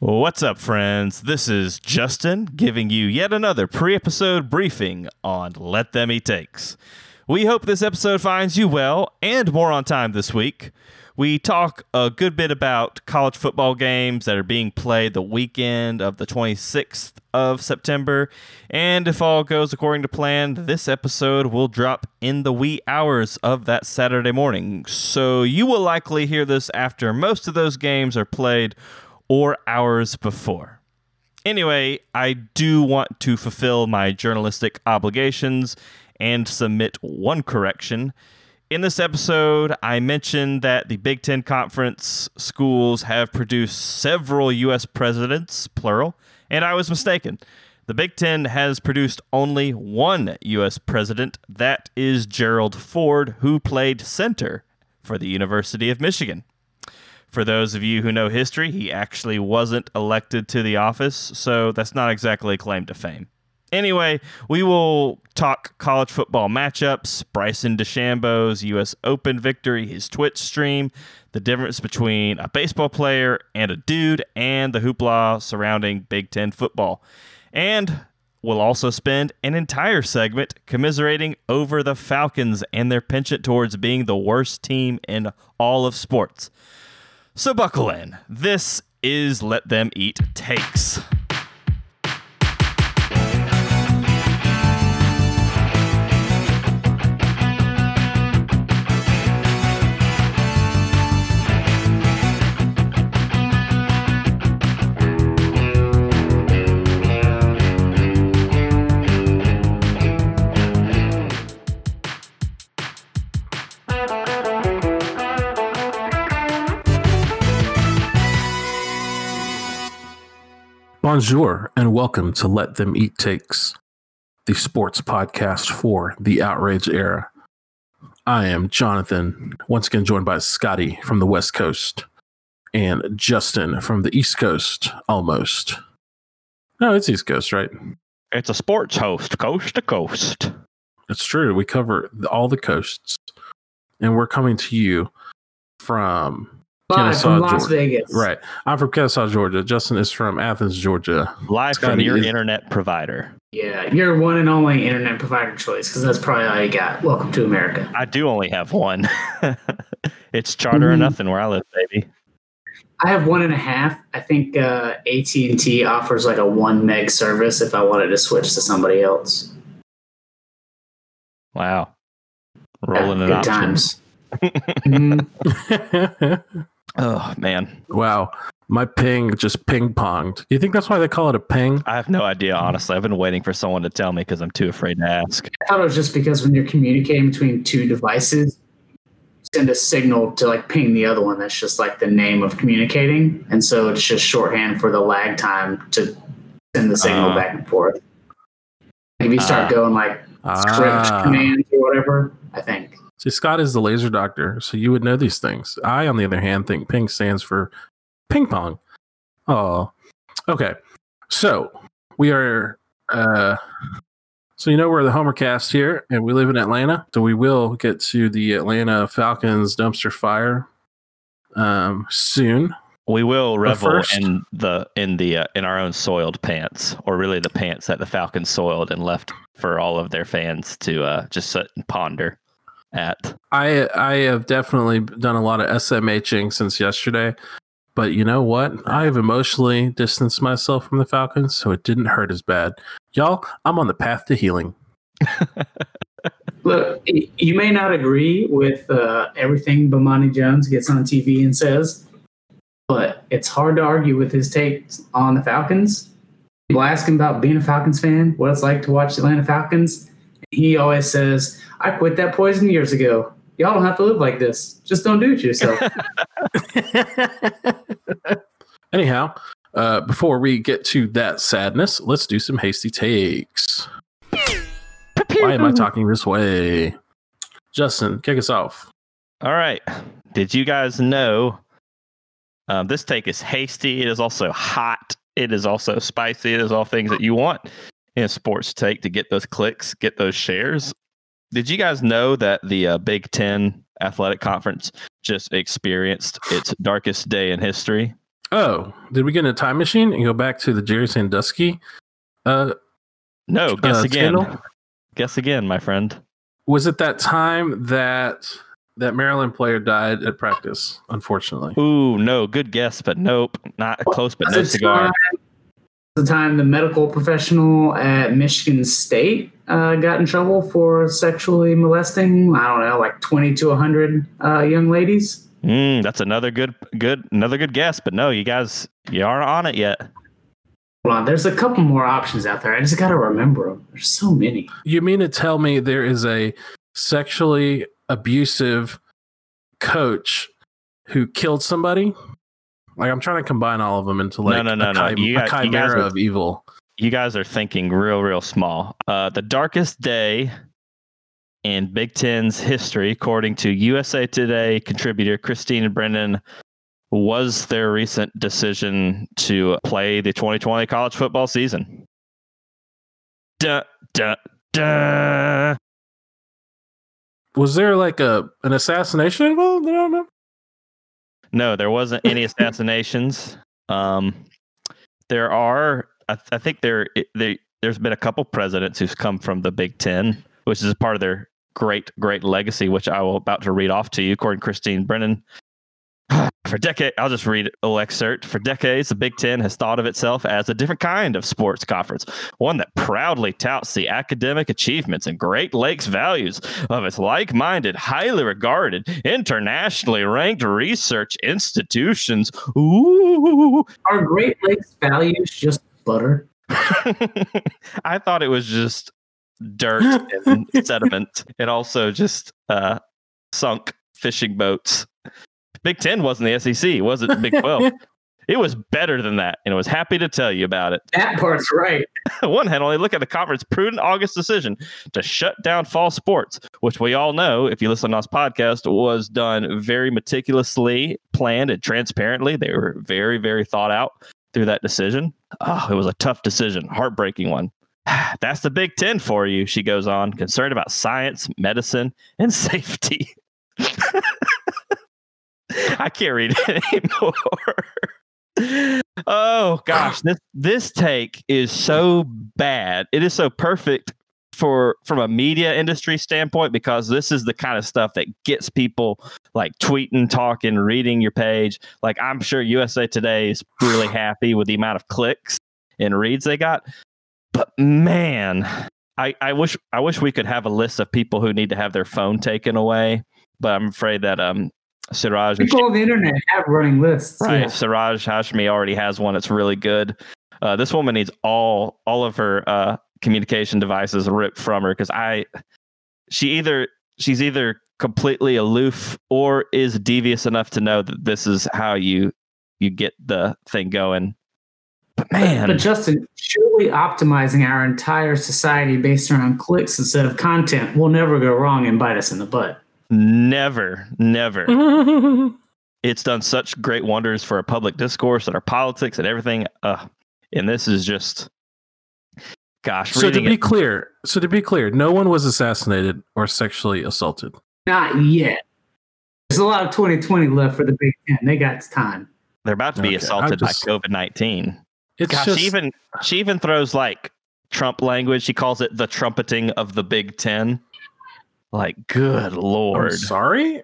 What's up, friends? This is Justin giving you yet another pre episode briefing on Let Them Eat Takes. We hope this episode finds you well and more on time this week. We talk a good bit about college football games that are being played the weekend of the 26th of September. And if all goes according to plan, this episode will drop in the wee hours of that Saturday morning. So you will likely hear this after most of those games are played or hours before. Anyway, I do want to fulfill my journalistic obligations and submit one correction. In this episode, I mentioned that the Big Ten Conference schools have produced several U.S. presidents, plural, and I was mistaken. The Big Ten has produced only one U.S. president. That is Gerald Ford, who played center for the University of Michigan. For those of you who know history, he actually wasn't elected to the office, so that's not exactly a claim to fame. Anyway, we will talk college football matchups, Bryson DeChambeau's U.S. Open victory, his Twitch stream, the difference between a baseball player and a dude, and the hoopla surrounding Big Ten football. And we'll also spend an entire segment commiserating over the Falcons and their penchant towards being the worst team in all of sports. So buckle in. This is Let Them Eat Takes. Bonjour and welcome to Let Them Eat Takes, the sports podcast for the outrage era. I am Jonathan, once again joined by Scotty from the West Coast and Justin from the East Coast, almost. No, it's East Coast, right? It's a sports host, coast to coast. It's true. We cover all the coasts, and we're coming to you from Live from Las Georgia. Vegas. Right. I'm from Kennesaw, Georgia. Justin is from Athens, Georgia. Live from your is- internet provider. Yeah, your one and only internet provider choice because that's probably all you got. Welcome to America. I do only have one. it's charter or Mhm. nothing where I live, baby. I have one and a half. I think uh, AT and T offers like a one meg service if I wanted to switch to somebody else. Wow. Rolling Yeah, in good options. times. Mhm. Oh man. wow. My ping just ping ponged. Do you think that's why they call it a ping? I have no idea, honestly. I've been waiting for someone to tell me because I'm too afraid to ask. I thought it was just because when you're communicating between two devices, send a signal to like ping the other one. That's just like the name of communicating, and so it's just shorthand for the lag time to send the signal Ah. back and forth. If you start Ah. going like script Ah. commands or whatever, I think. See, Scott is the laser doctor, so you would know these things. I, on the other hand, think ping stands for ping pong. Oh, okay. So we are. uh So you know we're the Homer Cast here, and we live in Atlanta. So we will get to the Atlanta Falcons dumpster fire um soon. We will revel first- in the in the uh, in our own soiled pants, or really the pants that the Falcons soiled and left for all of their fans to uh, just sit and ponder at. I I have definitely done a lot of SMHing since yesterday, but you know what? I have emotionally distanced myself from the Falcons, so it didn't hurt as bad. Y'all, I'm on the path to healing. Look, you may not agree with uh, everything Bomani Jones gets on TV and says, but it's hard to argue with his takes on the Falcons. People ask him about being a Falcons fan, what it's like to watch the Atlanta Falcons. He always says, I quit that poison years ago. Y'all don't have to live like this. Just don't do it yourself. Anyhow, uh, before we get to that sadness, let's do some hasty takes. Why am I talking this way? Justin, kick us off. All right. Did you guys know um, this take is hasty? It is also hot. It is also spicy. It is all things that you want in sports take to get those clicks, get those shares. Did you guys know that the uh, Big Ten Athletic Conference just experienced its darkest day in history? Oh, did we get in a time machine and go back to the Jerry Sandusky? Uh, No, guess uh, again. scandal? Guess again, my friend. Was it that time that that Maryland player died at practice? Unfortunately, Ooh, no, good guess, but nope, not close, but no cigar. time- The time the medical professional at Michigan State uh, got in trouble for sexually molesting, I don't know, like 20 to 100 uh, young ladies. Mm, that's another good, good, another good guess, but no, you guys, you aren't on it yet. Hold on, there's a couple more options out there. I just got to remember them. There's so many. you mean to tell me there is a sexually abusive coach who killed somebody? Like I'm trying to combine all of them into like no, no, a, no. You a got- you guys chimera are- of evil. You guys are thinking real, real small. Uh, the darkest day in Big Ten's history, according to USA Today contributor Christine Brennan, was their recent decision to play the 2020 college football season. Duh, duh, duh. Was there like a an assassination involved? I don't know. No, there wasn't any assassinations. Um, there are, I, th- I think there, there, there's been a couple presidents who've come from the Big Ten, which is part of their great, great legacy, which I will about to read off to you, according to Christine Brennan. For decades, I'll just read a little excerpt. For decades, the Big Ten has thought of itself as a different kind of sports conference, one that proudly touts the academic achievements and Great Lakes values of its like minded, highly regarded, internationally ranked research institutions. Ooh. Are Great Lakes values just butter? I thought it was just dirt and sediment and also just uh, sunk fishing boats. Big Ten wasn't the SEC, was it? the Big 12. It was better than that, and I was happy to tell you about it. That part's right. One hand, only look at the conference prudent August decision to shut down fall sports, which we all know, if you listen to this podcast, was done very meticulously planned and transparently. They were very, very thought out through that decision. Oh, it was a tough decision, heartbreaking one. That's the Big Ten for you, she goes on, concerned about science, medicine, and safety. I can't read it anymore. oh gosh, this this take is so bad. It is so perfect for from a media industry standpoint because this is the kind of stuff that gets people like tweeting, talking, reading your page. Like I'm sure USA Today is really happy with the amount of clicks and reads they got. But man, I, I wish I wish we could have a list of people who need to have their phone taken away. But I'm afraid that um Siraj People on the internet have running lists. Right. Yeah. Siraj Hashmi already has one It's really good. Uh, this woman needs all all of her uh, communication devices ripped from her because I she either she's either completely aloof or is devious enough to know that this is how you you get the thing going. But man, But Justin, surely optimizing our entire society based around clicks instead of content will never go wrong and bite us in the butt. Never, never. It's done such great wonders for our public discourse and our politics and everything. Uh, and this is just, gosh, so to be it. clear, so to be clear, no one was assassinated or sexually assaulted. Not yet. There's a lot of 2020 left for the Big Ten. They got time. They're about to be Okay, assaulted just- by COVID nineteen. It's Gosh, just she even she even throws like Trump language. She calls it the trumpeting of the Big Ten. Like, good I'm lord! sorry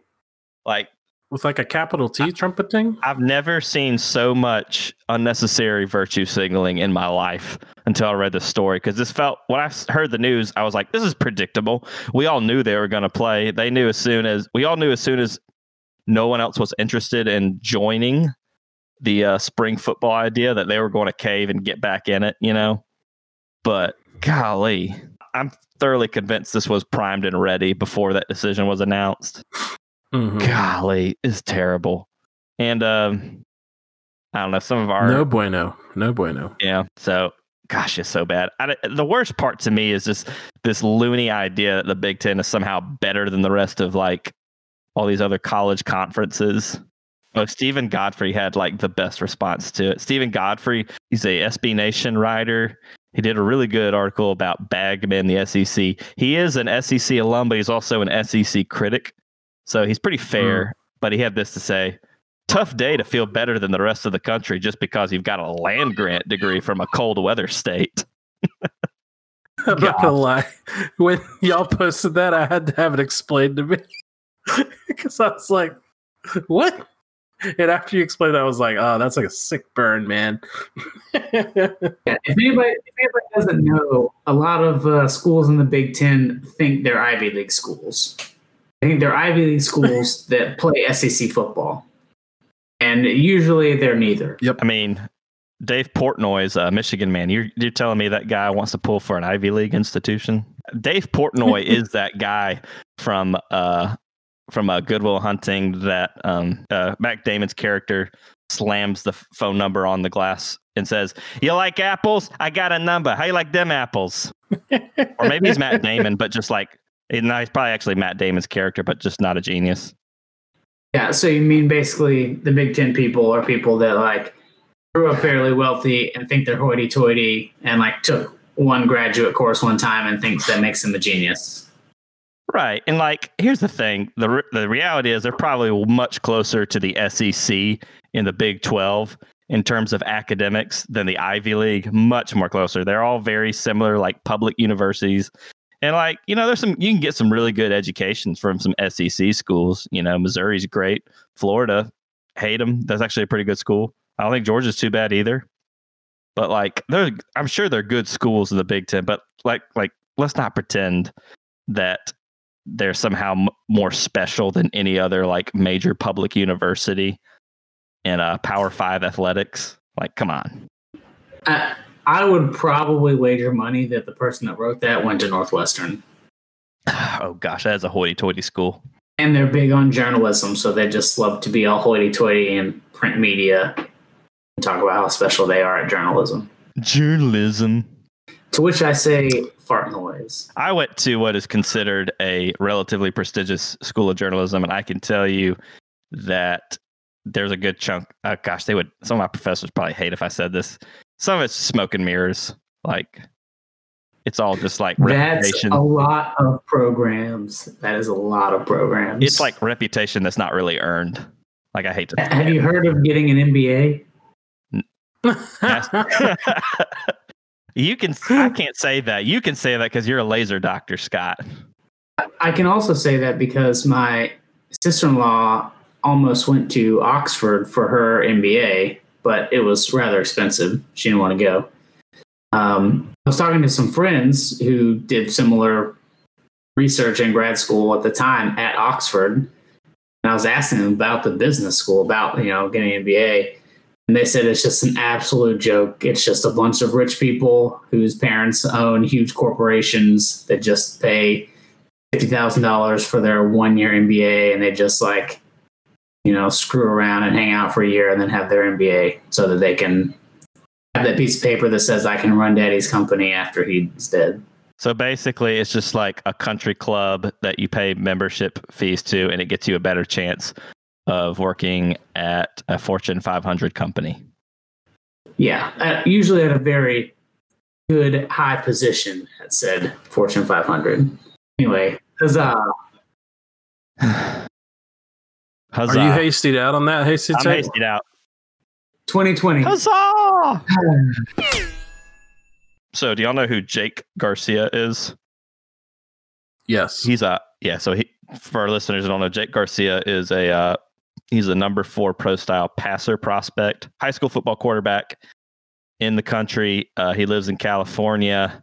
Like, with like a capital T trumpeting. I've never seen so much unnecessary virtue signaling in my life until I read this story. Because this felt when I heard the news, I was like, "This is predictable." We all knew they were going to play. They knew as soon as we all knew as soon as no one else was interested in joining the uh, spring football idea that they were going to cave and get back in it. You know, but golly, I'm thoroughly convinced this was primed and ready before that decision was announced. Mhm. golly is terrible. And um i don't know some of our No bueno, no bueno. yeah so gosh it's so bad. I, the worst part to me is just this loony idea that the big ten is somehow better than the rest of like all these other college conferences. Oh steven godfrey had like the best response to it. Stephen godfrey he's a sb nation writer he did a really good article about bagman the sec he is an sec alum but he's also an sec critic so he's pretty hmm. fair but he had this to say tough day to feel better than the rest of the country just because you've got a land grant degree from a cold weather state. I'm not gonna lie. When y'all posted that, I had to have it explained to me because I was like, "What?" And after you explained, that, I was like, "Oh, that's like a sick burn, man." Yeah, if anybody, if anybody doesn't know, a lot of uh, schools in the Big Ten think they're Ivy League schools. I think they're Ivy League schools that play SEC football, and usually they're neither. Yep. I mean, Dave Portnoy's a Michigan man. You're you're telling me that guy wants to pull for an Ivy League institution? Dave Portnoy is that guy from uh from uh, Good Will Hunting that um uh, Matt Damon's character slams the f- phone number on the glass and says, "You like apples? I got a number. How you like them apples?" or maybe he's Matt Damon, but just like no, he's probably actually Matt Damon's character, but just not a genius. Yeah, so you mean basically the Big Ten people are people that like grew up fairly wealthy and think they're hoity-toity and like took one graduate course one time and thinks that makes them a genius. Right. And like, here's the thing the, re- the reality is they're probably much closer to the SEC in the Big 12 in terms of academics than the Ivy League, much more closer. They're all very similar, like public universities. And like, you know, there's some, you can get some really good educations from some SEC schools. You know, Missouri's great. Florida, hate them. That's actually a pretty good school. I don't think Georgia's too bad either. But like, they're, I'm sure they're good schools in the Big Ten. But like, like, let's not pretend that they're somehow m- more special than any other like major public university in uh, Power Five athletics. Like, come on. I, I would probably wager money that the person that wrote that went to Northwestern. Oh gosh, that is a hoity-toity school. And they're big on journalism, so they just love to be all hoity-toity in print media and talk about how special they are at journalism. Journalism. To which I say, fart noise. I went to what is considered a relatively prestigious school of journalism, and I can tell you that there's a good chunk. Uh, gosh, they would. Some of my professors probably hate if I said this. Some of it's smoke and mirrors. Like it's all just like That's a lot of programs. That is a lot of programs. It's like reputation that's not really earned. Like I hate to. Have you heard of getting an MBA? you can. I can't say that. You can say that because you're a laser doctor, Scott. I can also say that because my sister-in-law almost went to Oxford for her MBA, but it was rather expensive. She didn't want to go. Um, I was talking to some friends who did similar research in grad school at the time at Oxford, and I was asking them about the business school, about you know getting an MBA, and they said it's just an absolute joke. It's just a bunch of rich people whose parents own huge corporations that just pay fifty thousand dollars for their one year MBA, and they just like you know screw around and hang out for a year and then have their MBA so that they can have that piece of paper that says I can run daddy's company after he's dead. So basically, it's just like a country club that you pay membership fees to, and it gets you a better chance of working at a Fortune 500 company. Yeah, uh, usually at a very good high position at said Fortune 500. Anyway, huzzah! Huzzah! Are you hasted out on that? Hasty I'm take? hasted out. 2020. Huzzah! So, do y'all know who Jake Garcia is? Yes. He's a yeah. So he for our listeners who don't know, Jake Garcia is a uh, he's a number four pro style passer prospect, high school football quarterback in the country. Uh, he lives in California,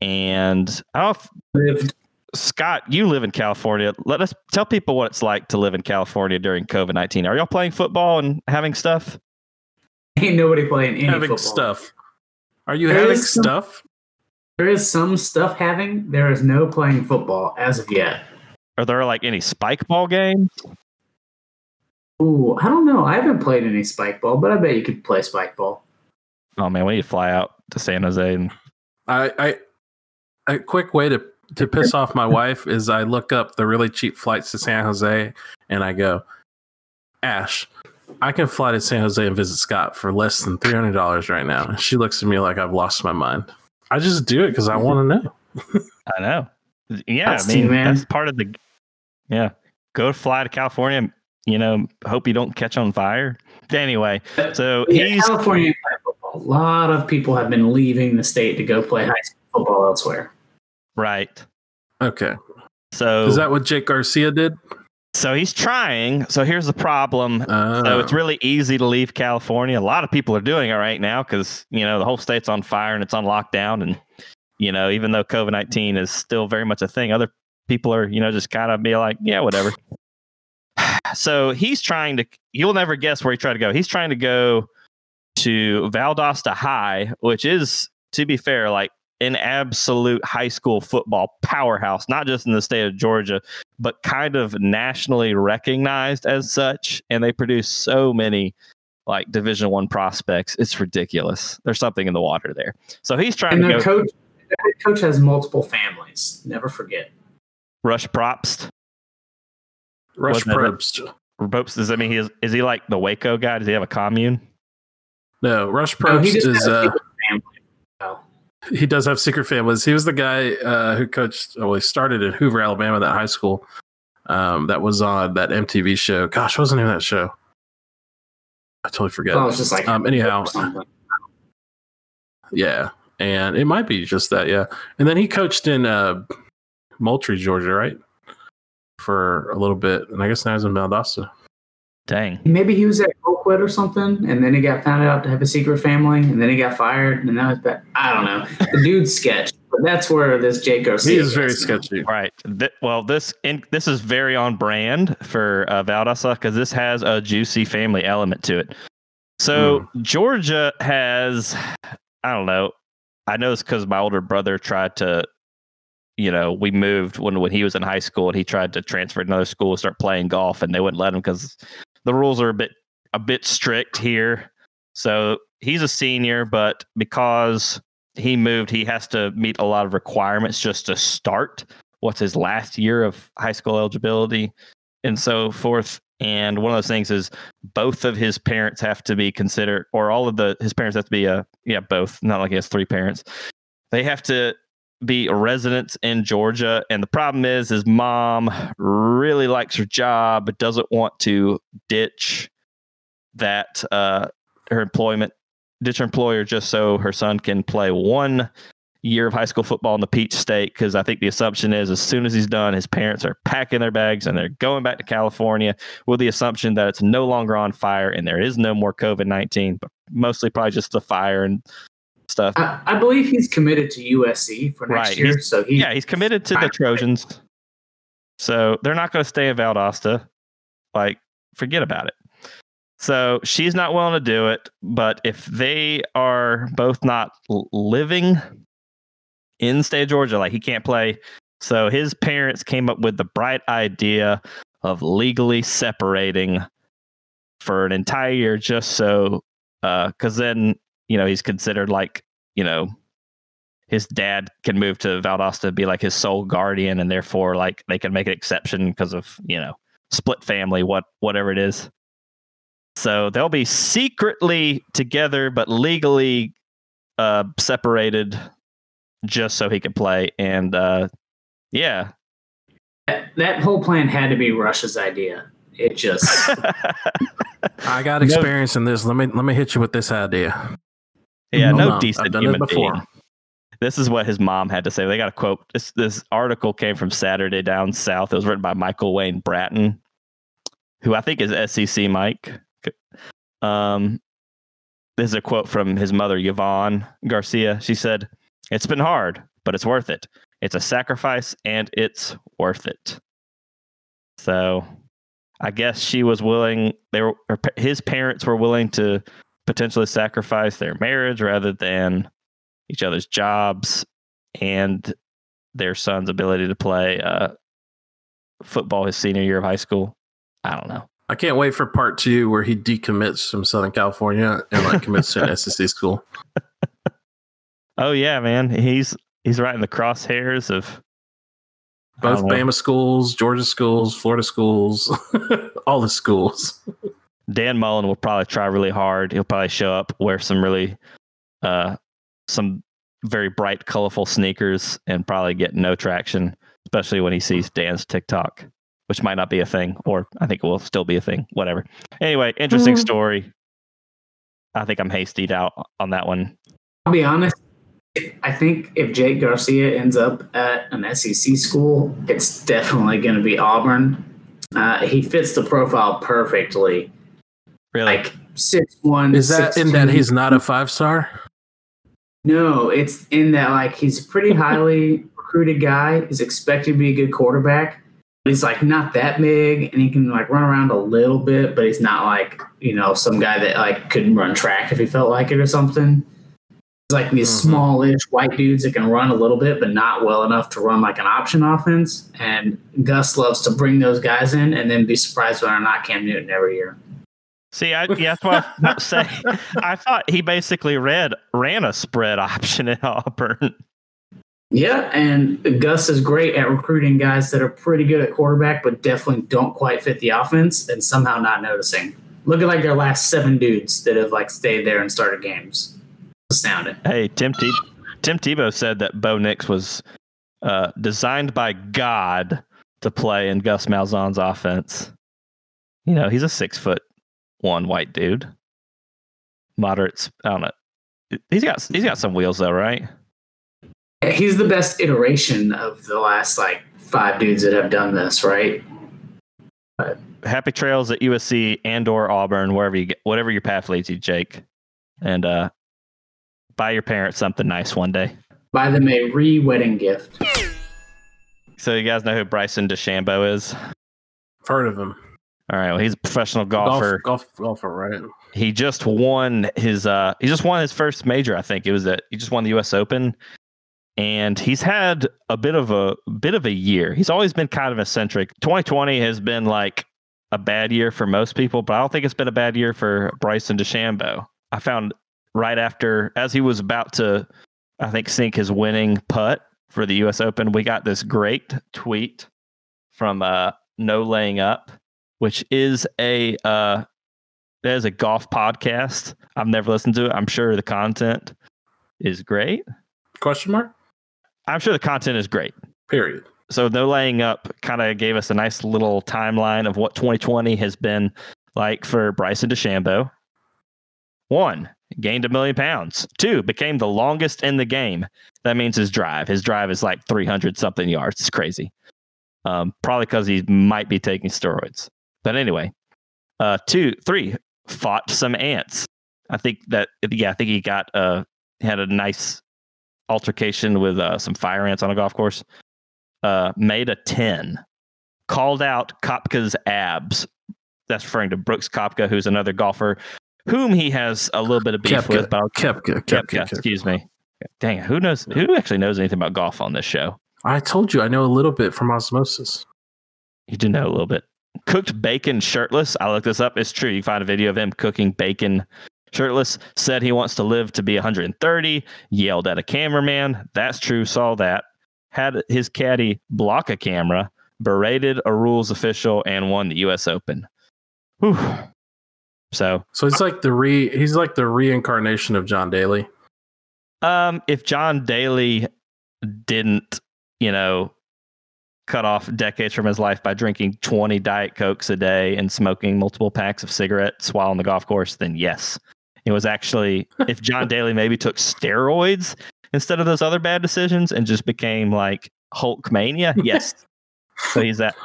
and I don't Lived. Scott, you live in California. Let us tell people what it's like to live in California during COVID nineteen. Are y'all playing football and having stuff? Ain't nobody playing any having football. stuff. Are you There having some- stuff? There is some stuff having. There is no playing football as of yet. Are there like any spike ball games? Ooh, I don't know. I haven't played any spike ball, but I bet you could play spike ball. Oh man, we need to fly out to San Jose and I, I a quick way to to piss off my wife is I look up the really cheap flights to San Jose and I go, Ash, I can fly to San Jose and visit Scott for less than three hundred dollars right now. And she looks at me like I've lost my mind. I just do it because I want to know. I know. Yeah, That's I mean team, man. that's part of the. Yeah, go fly to California. You know, hope you don't catch on fire. Anyway, so Yeah, he's California high football. A lot of people have been leaving the state to go play high school football elsewhere. right. Okay. So Is that what Jake Garcia did? so he's trying. So here's the problem. Uh, So it's really easy to leave California. A lot of people are doing it right now because you know the whole state's on fire and it's on lockdown, and you know even though COVID nineteen is still very much a thing, other people are you know just kind of be like, yeah, whatever. So he's trying to. You'll never guess where he tried to go. He's trying to go to Valdosta High, which is, to be fair, like an absolute high school football powerhouse, not just in the state of Georgia, but kind of nationally recognized as such. And they produce so many like Division One prospects. It's ridiculous. There's something in the water there. So he's trying And to go coach, coach has multiple families. Never forget. rush Propst. Rush wasn't it- Propst. Propst does that mean he is, is he like the Waco guy? Does he have a commune? No, Rush No, he Propst just is has uh. Oh. he does have secret families. He was the guy uh, who coached. Well, he started in Hoover, Alabama, that high school. Um, that was on that MTV show. Gosh, what was the name of that show? I totally forget. Oh, it's just like Um, anyhow, yeah, and it might be just that. Yeah, and then he coached in uh, Moultrie, Georgia, right, for a little bit, and I guess now he's in Valdosta. Dang. Maybe he was at Oakwood or something, and then he got found out to have a secret family, and then he got fired, and now it's bad. I don't know. The dude's sketch, but that's where this Jake Garcia He is very gets now. sketchy. Right. Th- well, this in, this is very on brand for uh, Valdosta because this has a juicy family element to it. So Georgia has, I don't know. I know it's because my older brother tried to, you know, we moved when when he was in high school and he tried to transfer to another school and start playing golf and they wouldn't let him because the rules are a bit a bit strict here. So he's a senior, but because he moved, he has to meet a lot of requirements just to start. What's his last year of high school eligibility and so forth. And one of those things is both of his parents have to be considered, or all of the his parents have to be a yeah both. Not like he has three parents. They have to be residents in Georgia. And the problem is his mom really likes her job, but doesn't want to ditch that uh, her employment, ditch her employer just so her son can play one year of high school football in the Peach State. Because I think the assumption is as soon as he's done, his parents are packing their bags and they're going back to California with the assumption that it's no longer on fire and there is no more COVID 19, but mostly probably just the fire and stuff. I, I believe he's committed to USC for next Right, year, he's- so he yeah, he's committed to the Trojans. So they're not going to stay in Valdosta. Like, forget about it. So she's not willing to do it. But if they are both not living in the state of Georgia, like he can't play. So his parents came up with the bright idea of legally separating for an entire year just so, uh, because then, you know, he's considered like, you know, his dad can move to Valdosta to be like his sole guardian, and therefore like they can make an exception because of you know split family, what whatever it is. So they'll be secretly together but legally uh, separated, just so he could play. And uh, yeah, that, that whole plan had to be Rush's idea. It just I got No- experience in this. Let me let me hit you with this idea. Yeah, Hold no decent human being. This is what his mom had to say. They got a quote. This this article came from Saturday Down South. It was written by Michael Wayne Bratton, who I think is SEC Mike. Um, this is a quote from his mother, Yvonne Garcia. She said, "It's been hard, but it's worth it. It's a sacrifice, and it's worth it." So, I guess she was willing. They were her, his parents were willing to potentially sacrifice their marriage rather than each other's jobs and their son's ability to play uh, football his senior year of high school. I don't know. I can't wait for part two where he decommits from Southern California and like commits to an SEC school. Oh yeah, man, he's he's right in the crosshairs of Both don't know. Bama schools, Georgia schools, Florida schools, all the schools. Dan Mullen will probably try really hard. He'll probably show up, wear some really, uh, some very bright, colorful sneakers, and probably get no traction, especially when he sees Dan's TikTok. which might not be a thing, or I think it will still be a thing. Whatever. Anyway, interesting Mhm. story. I think I'm hastied out on that one. I'll be honest. I think if Jake Garcia ends up at an SEC school, it's definitely going to be Auburn. Uh, he fits the profile perfectly. Really? Like six one. Is that in that he's not a five star? No, it's in that like he's a pretty highly recruited guy. He's expected to be a good quarterback. But he's like not that big, and he can like run around a little bit, but he's not like you know some guy that like couldn't run track if he felt like it or something. He's like these Mhm. smallish white dudes that can run a little bit, but not well enough to run like an option offense. And Gus loves to bring those guys in, and then be surprised when they're not Cam Newton every year. See, I, yeah, that's what I was say. I thought he basically read ran a spread option at Auburn. Yeah, and Gus is great at recruiting guys that are pretty good at quarterback, but definitely don't quite fit the offense and somehow not noticing. Look at like their last seven dudes that have like stayed there and started games. Astounding. Hey, Tim Te- Tim Tebow said that Bo Nix was uh, designed by God to play in Gus Malzahn's offense. You know, he's a six foot one white dude. Moderate. I don't know. He's got he's got some wheels though, right? He's the best iteration of the last like five dudes that have done this, right? Happy trails at USC and or Auburn, wherever you get, whatever your path leads you, Jake. And uh, buy your parents something nice one day. Buy them a re-wedding gift. So you guys know who Bryson DeChambeau is? I've Heard of him? All right, well, he's a professional golfer. Golf, golfer. golf, golfer, right? he just won his uh he just won his first major i think it was that he just won the us open and he's had a bit of a bit of a year he's always been kind of eccentric 2020 has been like a bad year for most people but i don't think it's been a bad year for bryson DeChambeau. i found right after as he was about to i think sink his winning putt for the us open we got this great tweet from uh no laying up which is a uh that is a golf podcast. I've never listened to it. I'm sure the content is great. Question mark? I'm sure the content is great. Period. So no laying up kind of gave us a nice little timeline of what 2020 has been like for Bryson DeChambeau. One, gained a million pounds. Two, became the longest in the game. That means his drive. His drive is like 300 something yards. It's crazy. Um, probably because he might be taking steroids. But anyway, uh, two, three, fought some ants. I think that yeah, I think he got uh had a nice altercation with uh, some fire ants on a golf course. Uh, made a ten, called out Kopka's abs. That's referring to Brooks Kopka, who's another golfer whom he has a little bit of beef Koepka. with. But Koepka, Koepka, Koepka, Koepka. excuse me. Dang it, who knows? Who actually knows anything about golf on this show? I told you I know a little bit from osmosis. You do know a little bit. Cooked bacon shirtless. I looked this up. It's true. You can find a video of him cooking bacon shirtless. Said he wants to live to be 130. Yelled at a cameraman. That's true. Saw that. Had his caddy block a camera. Berated a rules official and won the U.S. Open. Whew. So, So he's like the re he's like the reincarnation of John Daly. um, if John Daly didn't, you know, cut off decades from his life by drinking 20 Diet Cokes a day and smoking multiple packs of cigarettes while on the golf course, then yes. It was actually, if John Daly maybe took steroids instead of those other bad decisions and just became like Hulk mania, yes. so he's that.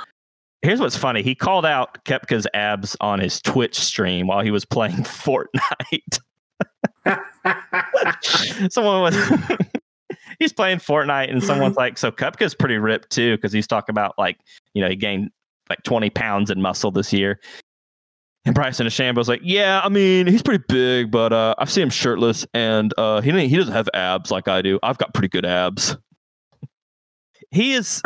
Here's what's funny. He called out Koepka's abs on his Twitch stream while he was playing Fortnite. someone was he's playing Fortnite and someone's like, so Kupka's pretty ripped too, because he's talking about like, you know, he gained like 20 pounds in muscle this year. And Bryson DeChambeau's like, yeah, I mean, he's pretty big, but uh, I've seen him shirtless, and uh, he he doesn't have abs like I do. I've got pretty good abs. he is.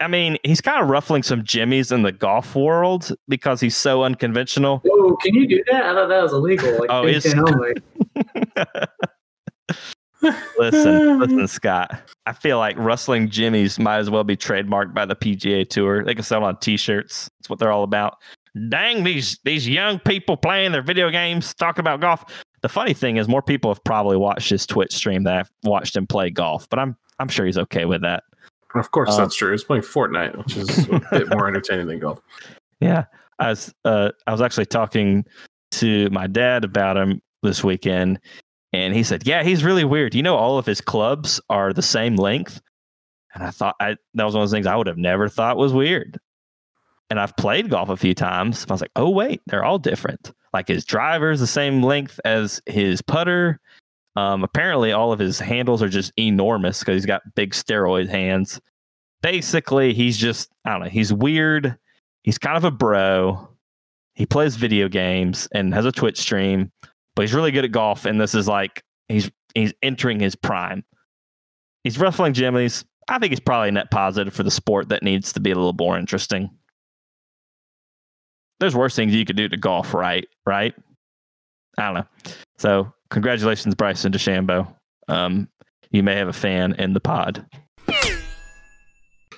I mean, he's kind of ruffling some jimmies in the golf world because he's so unconventional. Oh, can you do that? I thought that was illegal. Like Oh, Big it's- Ten only. listen, listen, Scott. I feel like rustling jimmies might as well be trademarked by the PGA Tour. They can sell on T-shirts. That's what they're all about. Dang these these young people playing their video games, talking about golf. The funny thing is, more people have probably watched his Twitch stream than I've watched him play golf. But I'm I'm sure he's okay with that. Of course, Um, that's true. He's playing Fortnite, which is a bit more entertaining than golf. Yeah, I was uh, I was actually talking to my dad about him this weekend, and he said, "Yeah, he's really weird. You know, all of his clubs are the same length." And I thought I, that was one of those things I would have never thought was weird. And I've played golf a few times. I was like, "Oh wait, they're all different. Like his driver is the same length as his putter." Um, apparently, all of his handles are just enormous because he's got big steroid hands. Basically, he's just I don't know. He's weird he's kind of a bro. He plays video games and has a Twitch stream, but he's really good at golf. And this is like he's he's entering his prime. He's wrestling jimmies. I think he's probably a net positive for the sport that needs to be a little more interesting. There's worse things you could do to golf, right? Right? I don't know. So congratulations, Bryson DeChambeau. Um, you may have a fan in the pod.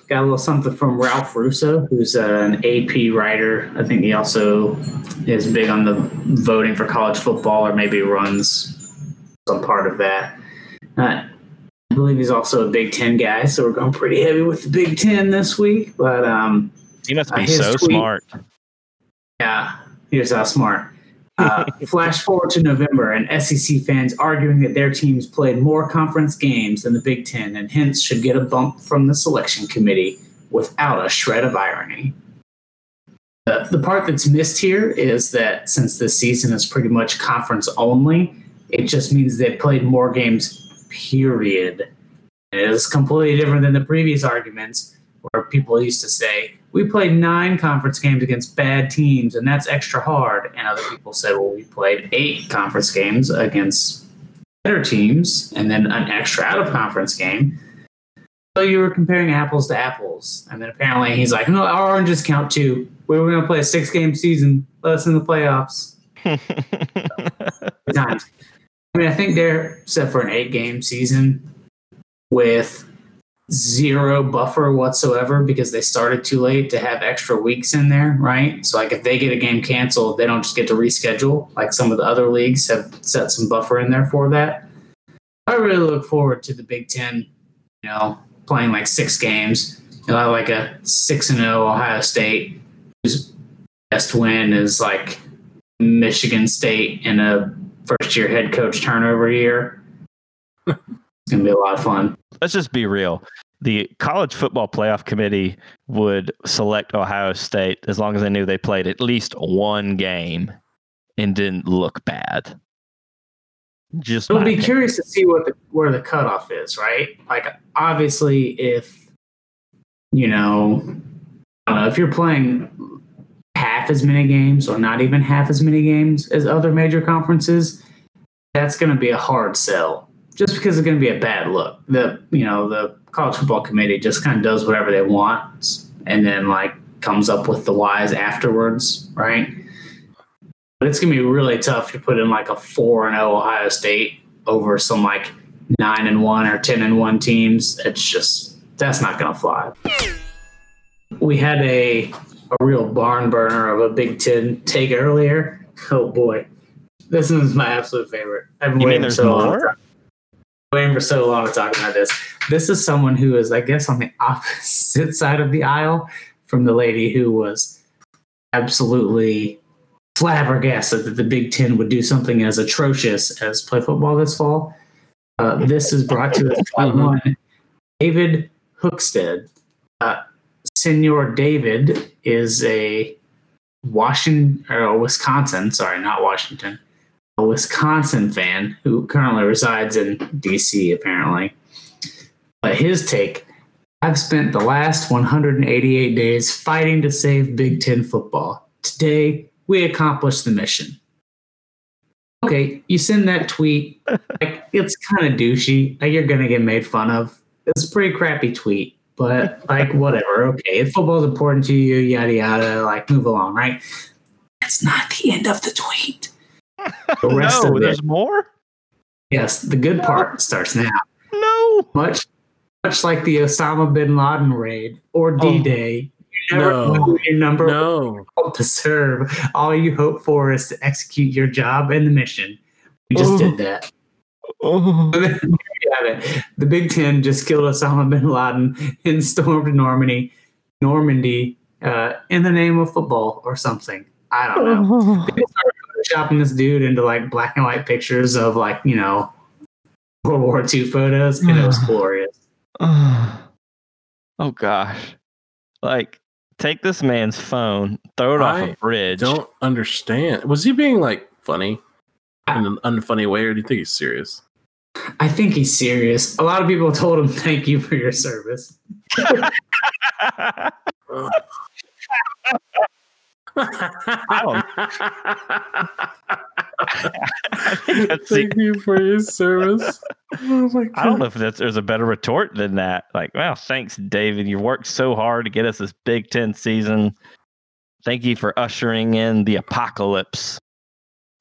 Got a little something from Ralph Russo, who's uh, an AP writer. I think he also is big on the voting for college football, or maybe runs some part of that. Uh, I believe he's also a Big Ten guy, so we're going pretty heavy with the Big Ten this week. But um, He must Uh, be his so tweet- smart. Yeah, here's how smart. Uh, flash forward to November, and SEC fans arguing that their teams played more conference games than the Big Ten, and hence should get a bump from the selection committee without a shred of irony. The, the part that's missed here is that since this season is pretty much conference only, it just means they played more games, period. It is completely different than the previous arguments where people used to say, we played nine conference games against bad teams, and that's extra hard. And other people said, well, we played eight conference games against better teams, and then an extra out of conference game. So you were comparing apples to apples. And then apparently he's like, no, our oranges count too. We were going to play a six game season. Us in the playoffs. Times. I mean, I think they're set for an eight game season with zero buffer whatsoever because they started too late to have extra weeks in there, right? So like if they get a game canceled, they don't just get to reschedule like some of the other leagues have set some buffer in there for that. I really look forward to the Big Ten, you know, playing like six games. You know, like a six and zero Ohio State, whose best win is like Michigan State in a first year head coach turnover year. it's gonna be a lot of fun. Let's just be real. The college football playoff committee would select Ohio State as long as they knew they played at least one game and didn't look bad. Just It'll be opinion. curious to see what the where the cutoff is, right? Like obviously if you know I don't know, if you're playing half as many games or not even half as many games as other major conferences, that's gonna be a hard sell. Just because it's gonna be a bad look. The you know, the college football committee just kind of does whatever they want and then like comes up with the whys afterwards, right? But it's gonna be really tough to put in like a four and zero Ohio State over some like nine and one or ten and one teams. It's just that's not gonna fly. We had a a real barn burner of a Big Ten take earlier. Oh boy, this is my absolute favorite. I've been You mean waiting there's so long. to more? Waiting for so long to talk about this. This is someone who is, I guess, on the opposite side of the aisle from the lady who was absolutely flabbergasted that the Big Ten would do something as atrocious as play football this fall. Uh, this is brought to us by one David Hookstead. Uh, Senor David is a Washington or Wisconsin, sorry, not Washington, a Wisconsin fan who currently resides in DC, apparently. But his take I've spent the last 188 days fighting to save Big Ten football. Today, we accomplished the mission. Okay, you send that tweet. Like, it's kind of douchey. Like, you're going to get made fun of. It's a pretty crappy tweet, but like, whatever. Okay, if football's important to you, yada, yada, like, move along, right? That's not the end of the tweet. The rest no, of it, there's more. yes, the good part starts now No. much much like the Osama bin Laden raid or D-Day. You never No. know your number No. to serve. All you hope for is to execute your job and the mission. We just Ooh. did that. Oh. But then, the- the Big Ten just killed Osama bin Laden and stormed Normandy, Normandy, uh, in the name of football or something. I don't know. People started photoshopping this dude into like black and white pictures of like you know World War II photos, and it was glorious. oh gosh. Like, take this man's phone, throw it off a bridge. Don't understand. Was he being like funny in an unfunny way, or do you think he's serious? I think he's serious. A lot of people told him thank you for your service. That's the- Thank you for your service. Oh my I don't know if that's, there's a better retort than that. Like, well, thanks, David. You worked so hard to get us this Big Ten season. Thank you for ushering in the apocalypse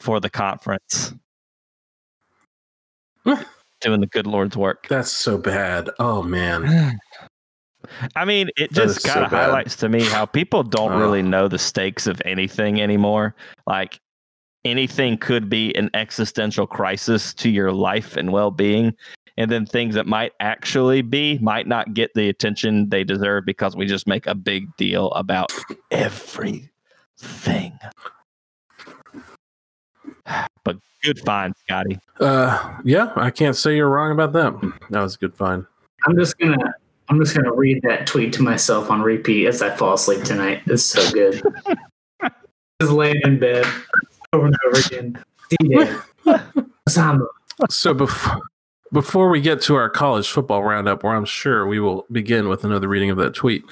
for the conference. Doing the good Lord's work. That's so bad. Oh man. I mean, it just kind of bad. highlights to me how people don't Oh. really know the stakes of anything anymore. Like anything could be an existential crisis to your life and well-being, and then things that might actually be might not get the attention they deserve because we just make a big deal about everything. But good find, Scotty. Uh, yeah, I can't say you're wrong about that. That was a good find. I'm just gonna I'm just gonna read that tweet to myself on repeat as I fall asleep tonight. It's so good. just laying in bed over and over again. Osama. So before before we get to our college football roundup, where I'm sure we will begin with another reading of that tweet,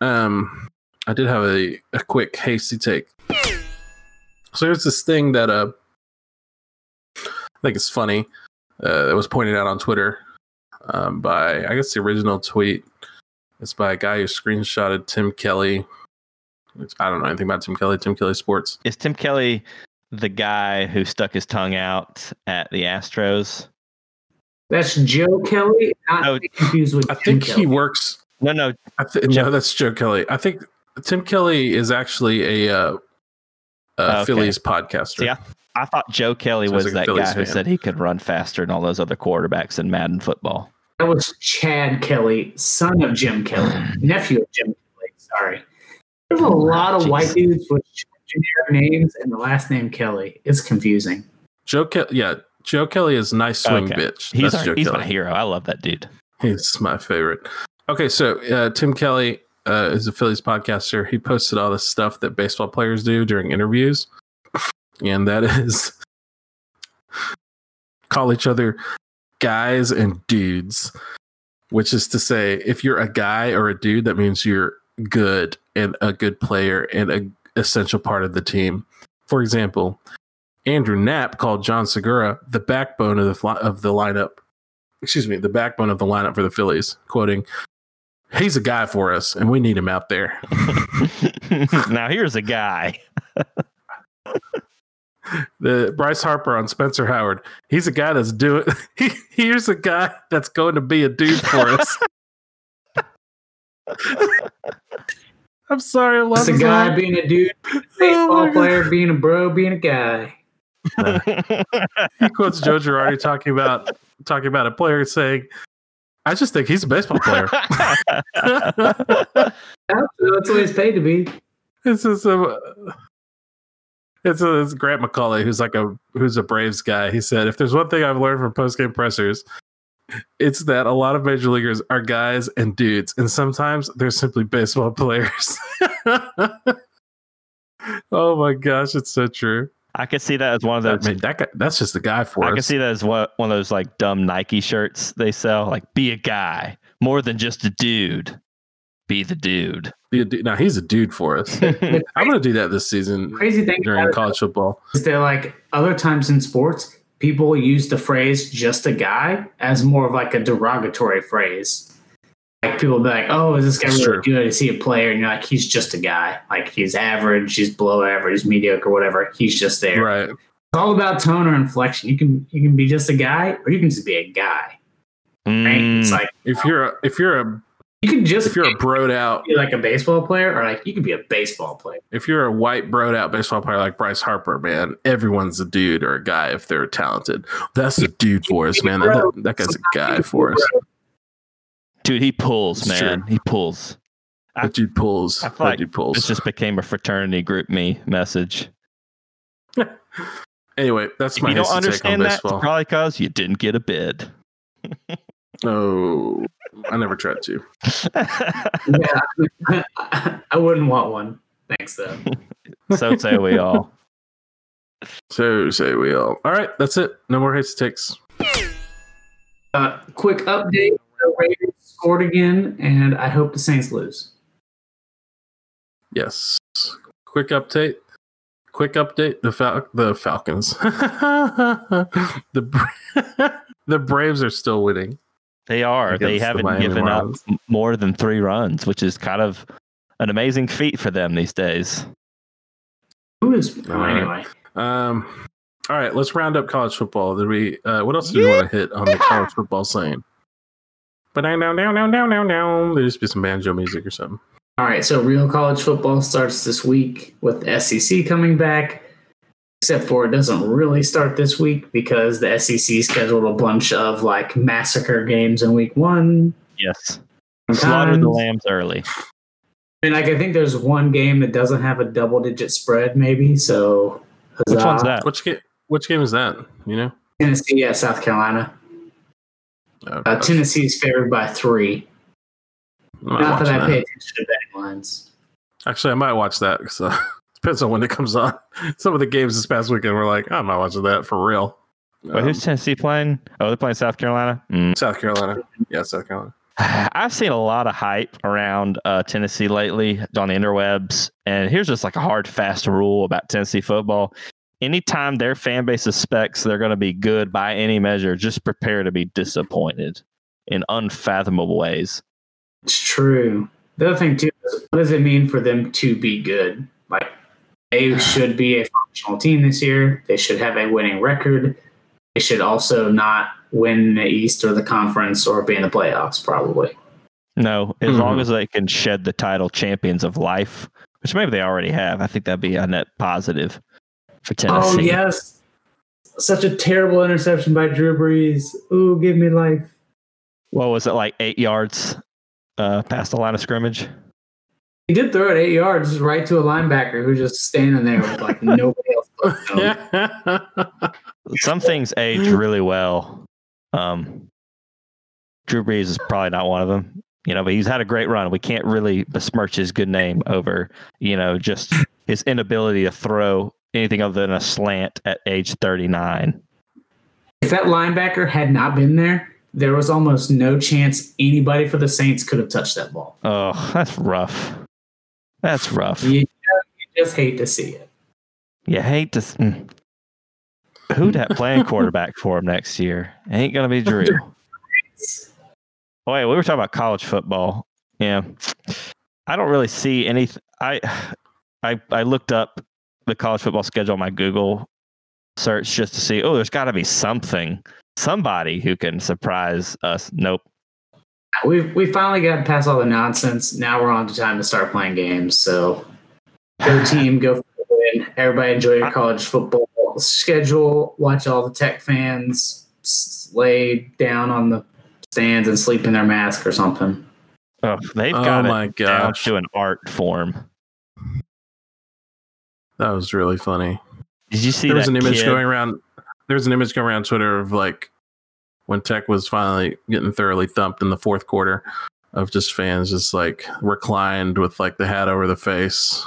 um, I did have a, a quick hasty take. So there's this thing that uh, I think it's funny. Uh, that was pointed out on Twitter um, by I guess the original tweet. It's by a guy who screenshotted Tim Kelly. Which I don't know anything about Tim Kelly. Tim Kelly Sports. Is Tim Kelly the guy who stuck his tongue out at the Astros? That's Joe Kelly. Not Oh. confused with I Jim think Kelly. he works No, no. I th- Joe- no, that's Joe Kelly. I think Tim Kelly is actually a uh, uh, Okay. Phillies podcaster. See, I, I thought Joe Kelly Sounds was like that a Phillies guy who said he could run faster than all those other quarterbacks in Madden football. That was Chad Kelly, son of Jim Kelly, nephew of Jim Kelly. Sorry. There's a lot of Jeez. white dudes with generic names and the last name Kelly. It's confusing. Joe Kelly. Yeah, Joe Kelly is nice swing Okay. bitch. He's, our- he's my hero. I love that dude. He's my favorite. Okay, so uh, Tim Kelly uh, is a Phillies podcaster. He posted all this stuff that baseball players do during interviews, and that is call each other guys and dudes, which is to say, if you're a guy or a dude, that means you're good and a good player and an essential part of the team. For example, Andrew Knapp called Jean Segura the backbone of the fli- of the lineup excuse me, the backbone of the lineup for the Phillies, quoting, He's a guy for us, and we need him out there. now here's a guy. The Bryce Harper on Spencer Howard. He's a guy that's doing. He, here's a guy that's going to be a dude for us. I'm sorry, I love It's a guy line. being a dude, Oh baseball my God. player being a bro, being a guy. He quotes Joe Girardi talking about talking about a player saying, "I just think he's a baseball player." That's that's what he's paid to be. This is a it's, a, it's Grant McAuley who's like a who's a Braves guy. He said, "If there's one thing I've learned from post game pressers, it's that a lot of major leaguers are guys and dudes, and sometimes they're simply baseball players." oh my gosh, it's so true. I could see that as one of those. I mean, that guy, that's just the guy for I us. can see that as what one of those like dumb Nike shirts they sell. Like, be a guy, more than just a dude. Be the dude. Be a dude- Now he's a dude for us. I'm going to do that this season crazy thing during college football. is that like other times in sports, people use the phrase "just a guy" as more of like a derogatory phrase. Like people be like, "Oh, is this guy That's really true. good?" You see a player, and you're like, "He's just a guy. Like he's average, he's below average, He's mediocre, whatever. He's just there." Right. It's all about tone or inflection. You can you can be just a guy, or you can just be a guy. Right? It's Mm, like If you're a, if you're a You can just If you're a broed out, be like a baseball player, or like you could be a baseball player. if you're a white broed out baseball player like Bryce Harper, man, everyone's a dude or a guy if they're talented. That's a dude for us, man. That, that guy's a guy for us. Dude, he pulls, It's man. He pulls. I- That dude pulls. I feel That like dude pulls. This just became a fraternity GroupMe message. Anyway, that's If my you don't hasty take on understand that, it's probably because you didn't get a bid. Oh, I never tried to. Yeah, I wouldn't want one. Thanks, though. so say we all. So say we all. All right, that's it. No more hasty takes. Uh, quick update: the Raiders scored again, and I hope the Saints lose. Yes. Quick update. Quick update. The Fal- the Falcons. the Bra- the Braves are still winning. They are. They haven't Miami given up Marlins. m- more than three runs, which is kind of an amazing feat for them these days. Who is? Oh, All right. anyway, Um. All right, let's round up college football. Did we? Uh, what else do we want to hit on the college football scene? But down, down, now, now, now, now, down. There used to be some banjo music or something. all right. So real college football starts this week with SEC coming back. Except for it doesn't really start this week because the SEC scheduled a bunch of like massacre games in week one. Yes. Slaughter the lambs early. And like I think there's one game that doesn't have a double digit spread, maybe. So Which one's huzzah. that? Which game? Which game is that? You know. Tennessee at South Carolina. Oh, Uh. Tennessee is favored by three. Not Not that I watching pay attention to betting lines. Actually, I might watch that because uh, depends on when it comes on. Some of the games this past weekend were like, I'm not watching that for real. Wait, Um, who's Tennessee playing? Oh, they're playing South Carolina. Mm. South Carolina? Yeah, South Carolina. I've seen a lot of hype around uh, Tennessee lately on the interwebs, and here's just like a hard, fast rule about Tennessee football. Anytime their fan base suspects they're going to be good by any measure, just prepare to be disappointed in unfathomable ways. It's true. The other thing too is what does it mean for them to be good? Like they should be a functional team this year. They should have a winning record. They should also not win the East or the conference or be in the playoffs, probably. No, as long Mhm. as they can shed the title champions of life, which maybe they already have, I think that'd be a net positive for Tennessee. Oh yes. Such a terrible interception by Drew Brees. Ooh, give me life. What was it like eight yards uh, past the line of scrimmage? He did throw it eight yards right to a linebacker who's just standing there with like nobody else. but. Some things age really well. Um, Drew Brees is probably not one of them, you know, but he's had a great run. We can't really besmirch his good name over, you know, just his inability to throw anything other than a slant at age 39. If that linebacker had not been there, there was almost no chance anybody for the Saints could have touched that ball. Oh, that's rough. That's rough. You, you just hate to see it. You hate to. Mm. Who that playing quarterback for him next year? Ain't gonna be Drew. Oh, wait, we were talking about college football. Yeah, I don't really see any. I, I, I looked up the college football schedule on my Google search just to see. Oh, there's got to be something, somebody who can surprise us. Nope. We've we finally got past all the nonsense. Now we're on to time to start playing games. So go team, go win. Everybody enjoy your uh-huh. college football schedule. Watch all the tech fans lay down on the stands and sleep in their mask or something. Oh, they've Oh got my it down to an art form. That was really funny. Did you see there was an image kid? going around. There was an image going around Twitter of like when Tech was finally getting thoroughly thumped in the fourth quarter of just fans just like reclined with like the hat over the face,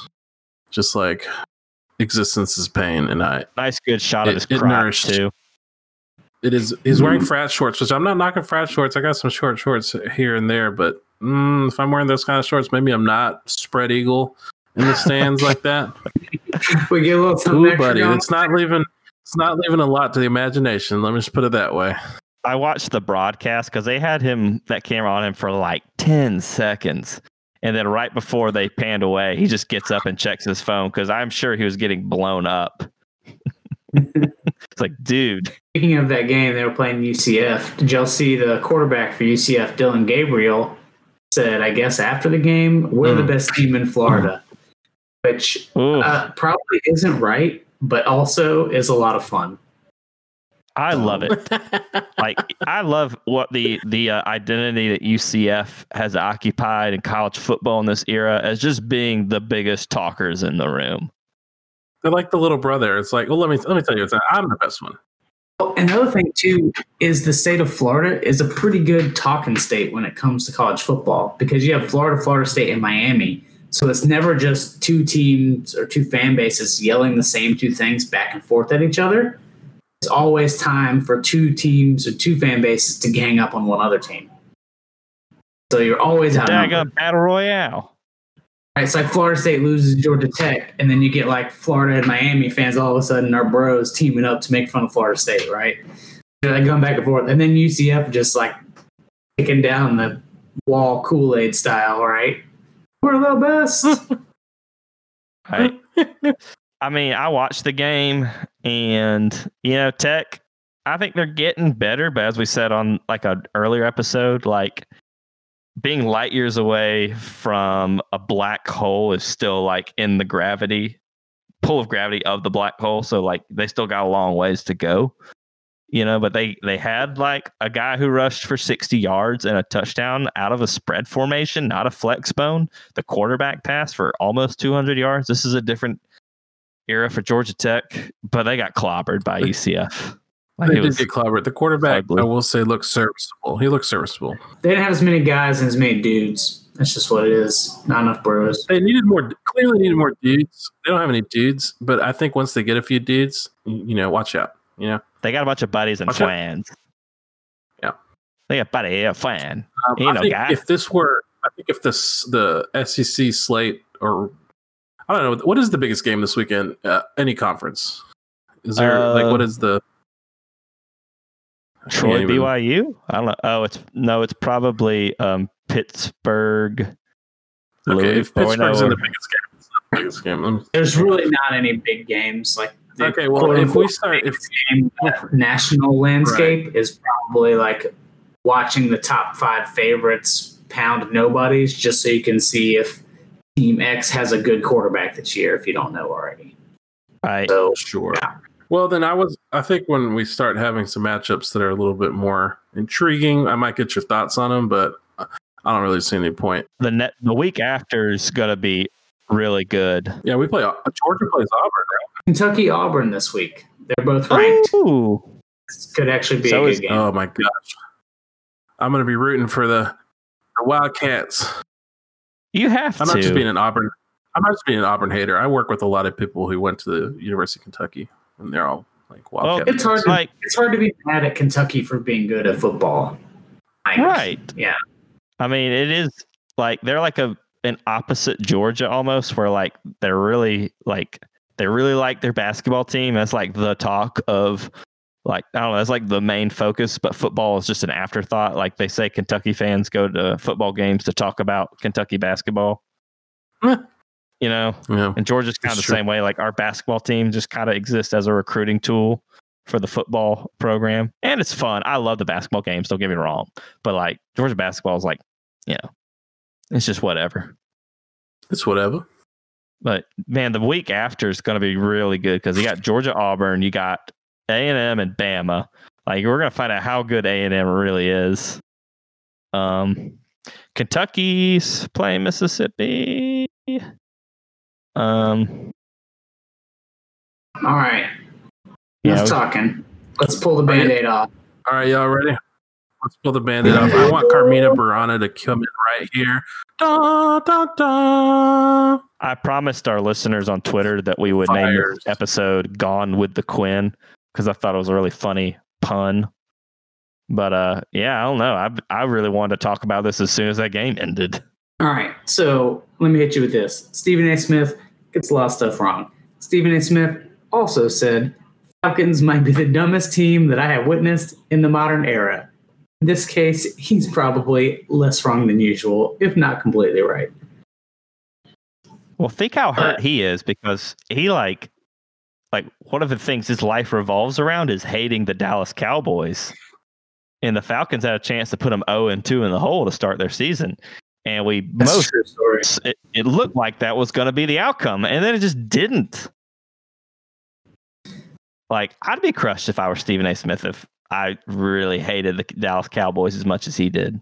just like existence is pain. And I, nice, good shot of his it crotch nourished. too. it is he's wearing frat shorts, which I'm not knocking frat shorts. I got some short shorts here and there, but mm, if I'm wearing those kind of shorts, maybe I'm not spread eagle in the stands like that. We get a little something Ooh, buddy, it's not leaving. It's not leaving a lot to the imagination. Let me just put it that way. I watched the broadcast because they had him that camera on him for like ten seconds, and then right before they panned away, he just gets up and checks his phone because I'm sure he was getting blown up. it's like, dude, Speaking of that game, they were playing UCF. Did y'all see the quarterback for UCF, Dillon Gabriel? said, I guess after the game, we're the Mm. best team in Florida, which uh, probably isn't right, but also is a lot of fun. I love it. like I love what the the uh, identity that UCF has occupied in college football in this era as just being the biggest talkers in the room. They're like the little brother. It's like, well, let me let me tell you, I'm the best one. Oh, Another thing too is the state of Florida is a pretty good talking state when it comes to college football because you have Florida, Florida State, and Miami. So it's never just two teams or two fan bases yelling the same two things back and forth at each other. It's always time for two teams or two fan bases to gang up on one other team. So you're always out. Daggum battle royale. It's like Florida State loses Georgia Tech, and then you get like Florida and Miami fans all of a sudden are bros teaming up to make fun of Florida State, right? They're like going back and forth, and then UCF just like kicking down the wall Kool Aid style, right? We're the best. Right. I mean, I watched the game and you know, Tech, I think they're getting better, but as we said on like an earlier episode, like being light years away from a black hole is still like in the gravity pull of gravity of the black hole. So like they still got a long ways to go. You know, but they they had like a guy who rushed for 60 yards and a touchdown out of a spread formation, not a flex bone. The quarterback pass for almost 200 yards. This is a different era for Georgia Tech, but they got clobbered by UCF. Like They did get clobbered. The quarterback, ugly. I will say, looks serviceable. He looks serviceable. they didn't have as many guys and as many dudes. That's just what it is. Not enough bros. They needed more. Clearly, needed more dudes. They don't have any dudes, but I think once they get a few dudes, you, you know, watch out. You know, they got a bunch of buddies and Okay. flans. Yeah. They got buddy yeah, fan. um, You I know, think guy. if this were, I think if this the SEC slate or I don't know what is the biggest game this weekend? Uh, any conference? Is there like Uh, what is the I Troy even- BYU? I don't know. Oh, it's no, it's probably um Pittsburgh. Okay, if Louisville. Pittsburgh's in the biggest game, it's not the biggest game. There's really not any big games like. Okay, well, quote if we start, if biggest game, national landscape is probably like watching the top five favorites pound nobodies just so you can see if Team X has a good quarterback this year. If you don't know already, right. so Sure. Yeah. Well, then I was. I think when we start having some matchups that are a little bit more intriguing, I might get your thoughts on them, but I don't really see any point. The net the week after is gonna be really good. Yeah, we play. Uh, Georgia plays Auburn, right? Kentucky Auburn this week. They're both ranked. Ooh. This could actually be So a is- game. Oh my gosh, I'm going to be rooting for the, the Wildcats. You have to I'm to. not just being an Auburn. I'm not just being an Auburn hater. I work with a lot of people who went to the University of Kentucky, and they're all like Wildcat. It's hard to like it's hard to be mad at Kentucky for being good at football. I guess. right. Yeah. I mean, it is like they're like a an opposite Georgia almost, where like they're really like they really like their basketball team. That's like the talk of like I don't know. That's like the main focus, but football is just an afterthought. Like they say, Kentucky fans go to football games to talk about Kentucky basketball. You know, Yeah. and Georgia's kind of the true. same way. Like our basketball team just kind of exists as a recruiting tool for the football program, and it's fun. I love the basketball games. Don't get me wrong, but like Georgia basketball is like, you know, it's just whatever. It's whatever. But man, the week after is going to be really good because you got Georgia, Auburn, you got A and M, and Bama. Like we're going to find out how good A and M really is. Um, Kentucky's playing Mississippi. Um, All right. Yeah, Enough we- talking. Let's pull the band aid off. All right, y'all ready? Let's pull the bandit off. I want Carmina Burana to come in right here. Da, da, da. I promised our listeners on Twitter that we would name this episode "Gone with the Quinn" because I thought it was a really funny pun. But uh, yeah, I don't know. I I really wanted to talk about this as soon as that game ended. All right. So let me hit you with this. Stephen A. Smith gets a lot of stuff wrong. Stephen A. Smith also said Falcons might be the dumbest team that I have witnessed in the modern era. In this case, he's probably less wrong than usual, if not completely right. Well, think how hurt Uh, he is because he like like one of the things his life revolves around is hating the Dallas Cowboys. And the Falcons had a chance to put them 0 and 2 in the hole to start their season. and we That's most a true story. it, it looked like that was going to be the outcome, and then it just didn't. Like I'd be crushed if I were Stephen A. Smith if I really hated the Dallas Cowboys as much as he did.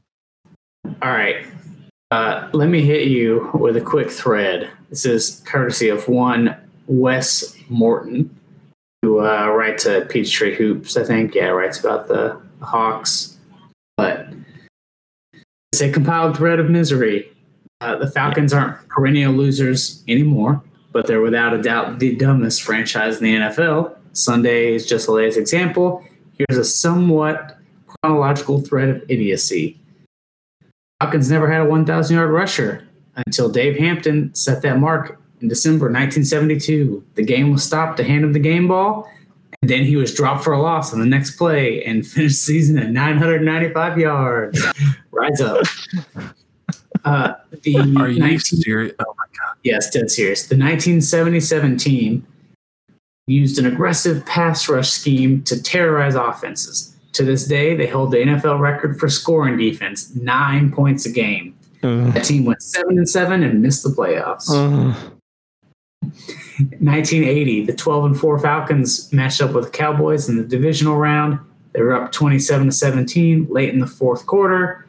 All right. Uh, let me hit you with a quick thread. This is courtesy of one Wes Morton, who uh, writes at Peachtree Hoops, I think. Yeah, writes about the Hawks. But it's a compiled thread of misery. Uh, the Falcons aren't perennial losers anymore, but they're without a doubt the dumbest franchise in the NFL. Sunday is just the latest example. Here's a somewhat chronological thread of idiocy. Falcons never had a 1,000 yard rusher until Dave Hampton set that mark in December 1972. The game was stopped to hand him the game ball, and then he was dropped for a loss on the next play and finished season at 995 yards. Rise up. Uh, the Are you 19 serious? Oh my god! Yes, dead serious. The 1977 team used an aggressive pass rush scheme to terrorize offenses. To this day, they hold the NFL record for scoring defense, nine points a game. That team went seven and seven and missed the playoffs. 1980, the 12 and 4 Falcons matched up with the Cowboys in the divisional round. They were up 27 to 17 late in the fourth quarter.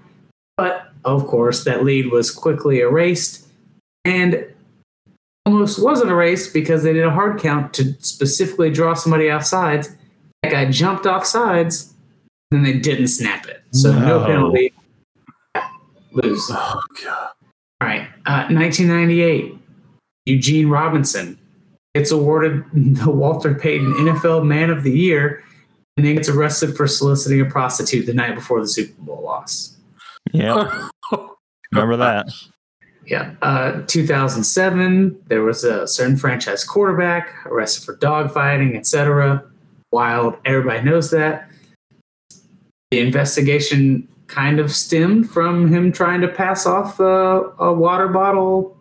But of course, that lead was quickly erased and almost wasn't erased because they did a hard count to specifically draw somebody off sides. That guy jumped off sides, and they didn't snap it. So no, No. penalty. Lose. Oh god! All right. Uh, 1998, Eugene Robinson gets awarded the Walter Payton NFL Man of the Year and then gets arrested for soliciting a prostitute the night before the Super Bowl loss. Yeah, remember that? Yeah. Uh, 2007, there was a certain franchise quarterback arrested for dogfighting, etc. Wild. Everybody knows that. The investigation kind of stemmed from him trying to pass off a, a water bottle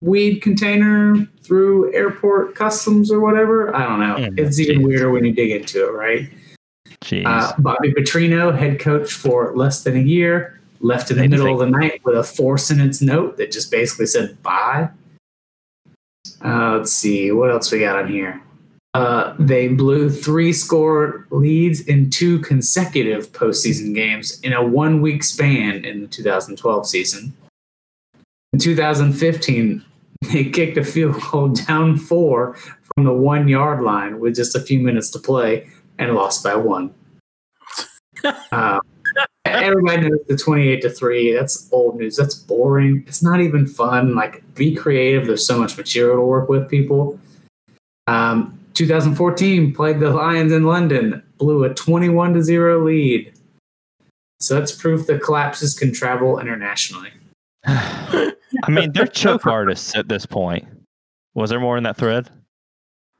weed container through airport customs or whatever. I don't know. Mm, it's even weirder when you dig into it, right? Uh, Bobby Petrino, head coach for less than a year, left in the middle of the night with a four sentence note that just basically said bye. Uh, let's see, what else we got on here? Uh, they blew three score leads in two consecutive postseason games in a one week span in the 2012 season. In 2015, they kicked a field goal down four from the one yard line with just a few minutes to play and lost by one. Uh, everybody knows the 28 to 3. That's old news. That's boring. It's not even fun. Like, be creative. There's so much material to work with, people. Um, 2014 played the Lions in London, blew a 21 to 0 lead. So that's proof that collapses can travel internationally. I mean, they're choke artists at this point. Was there more in that thread?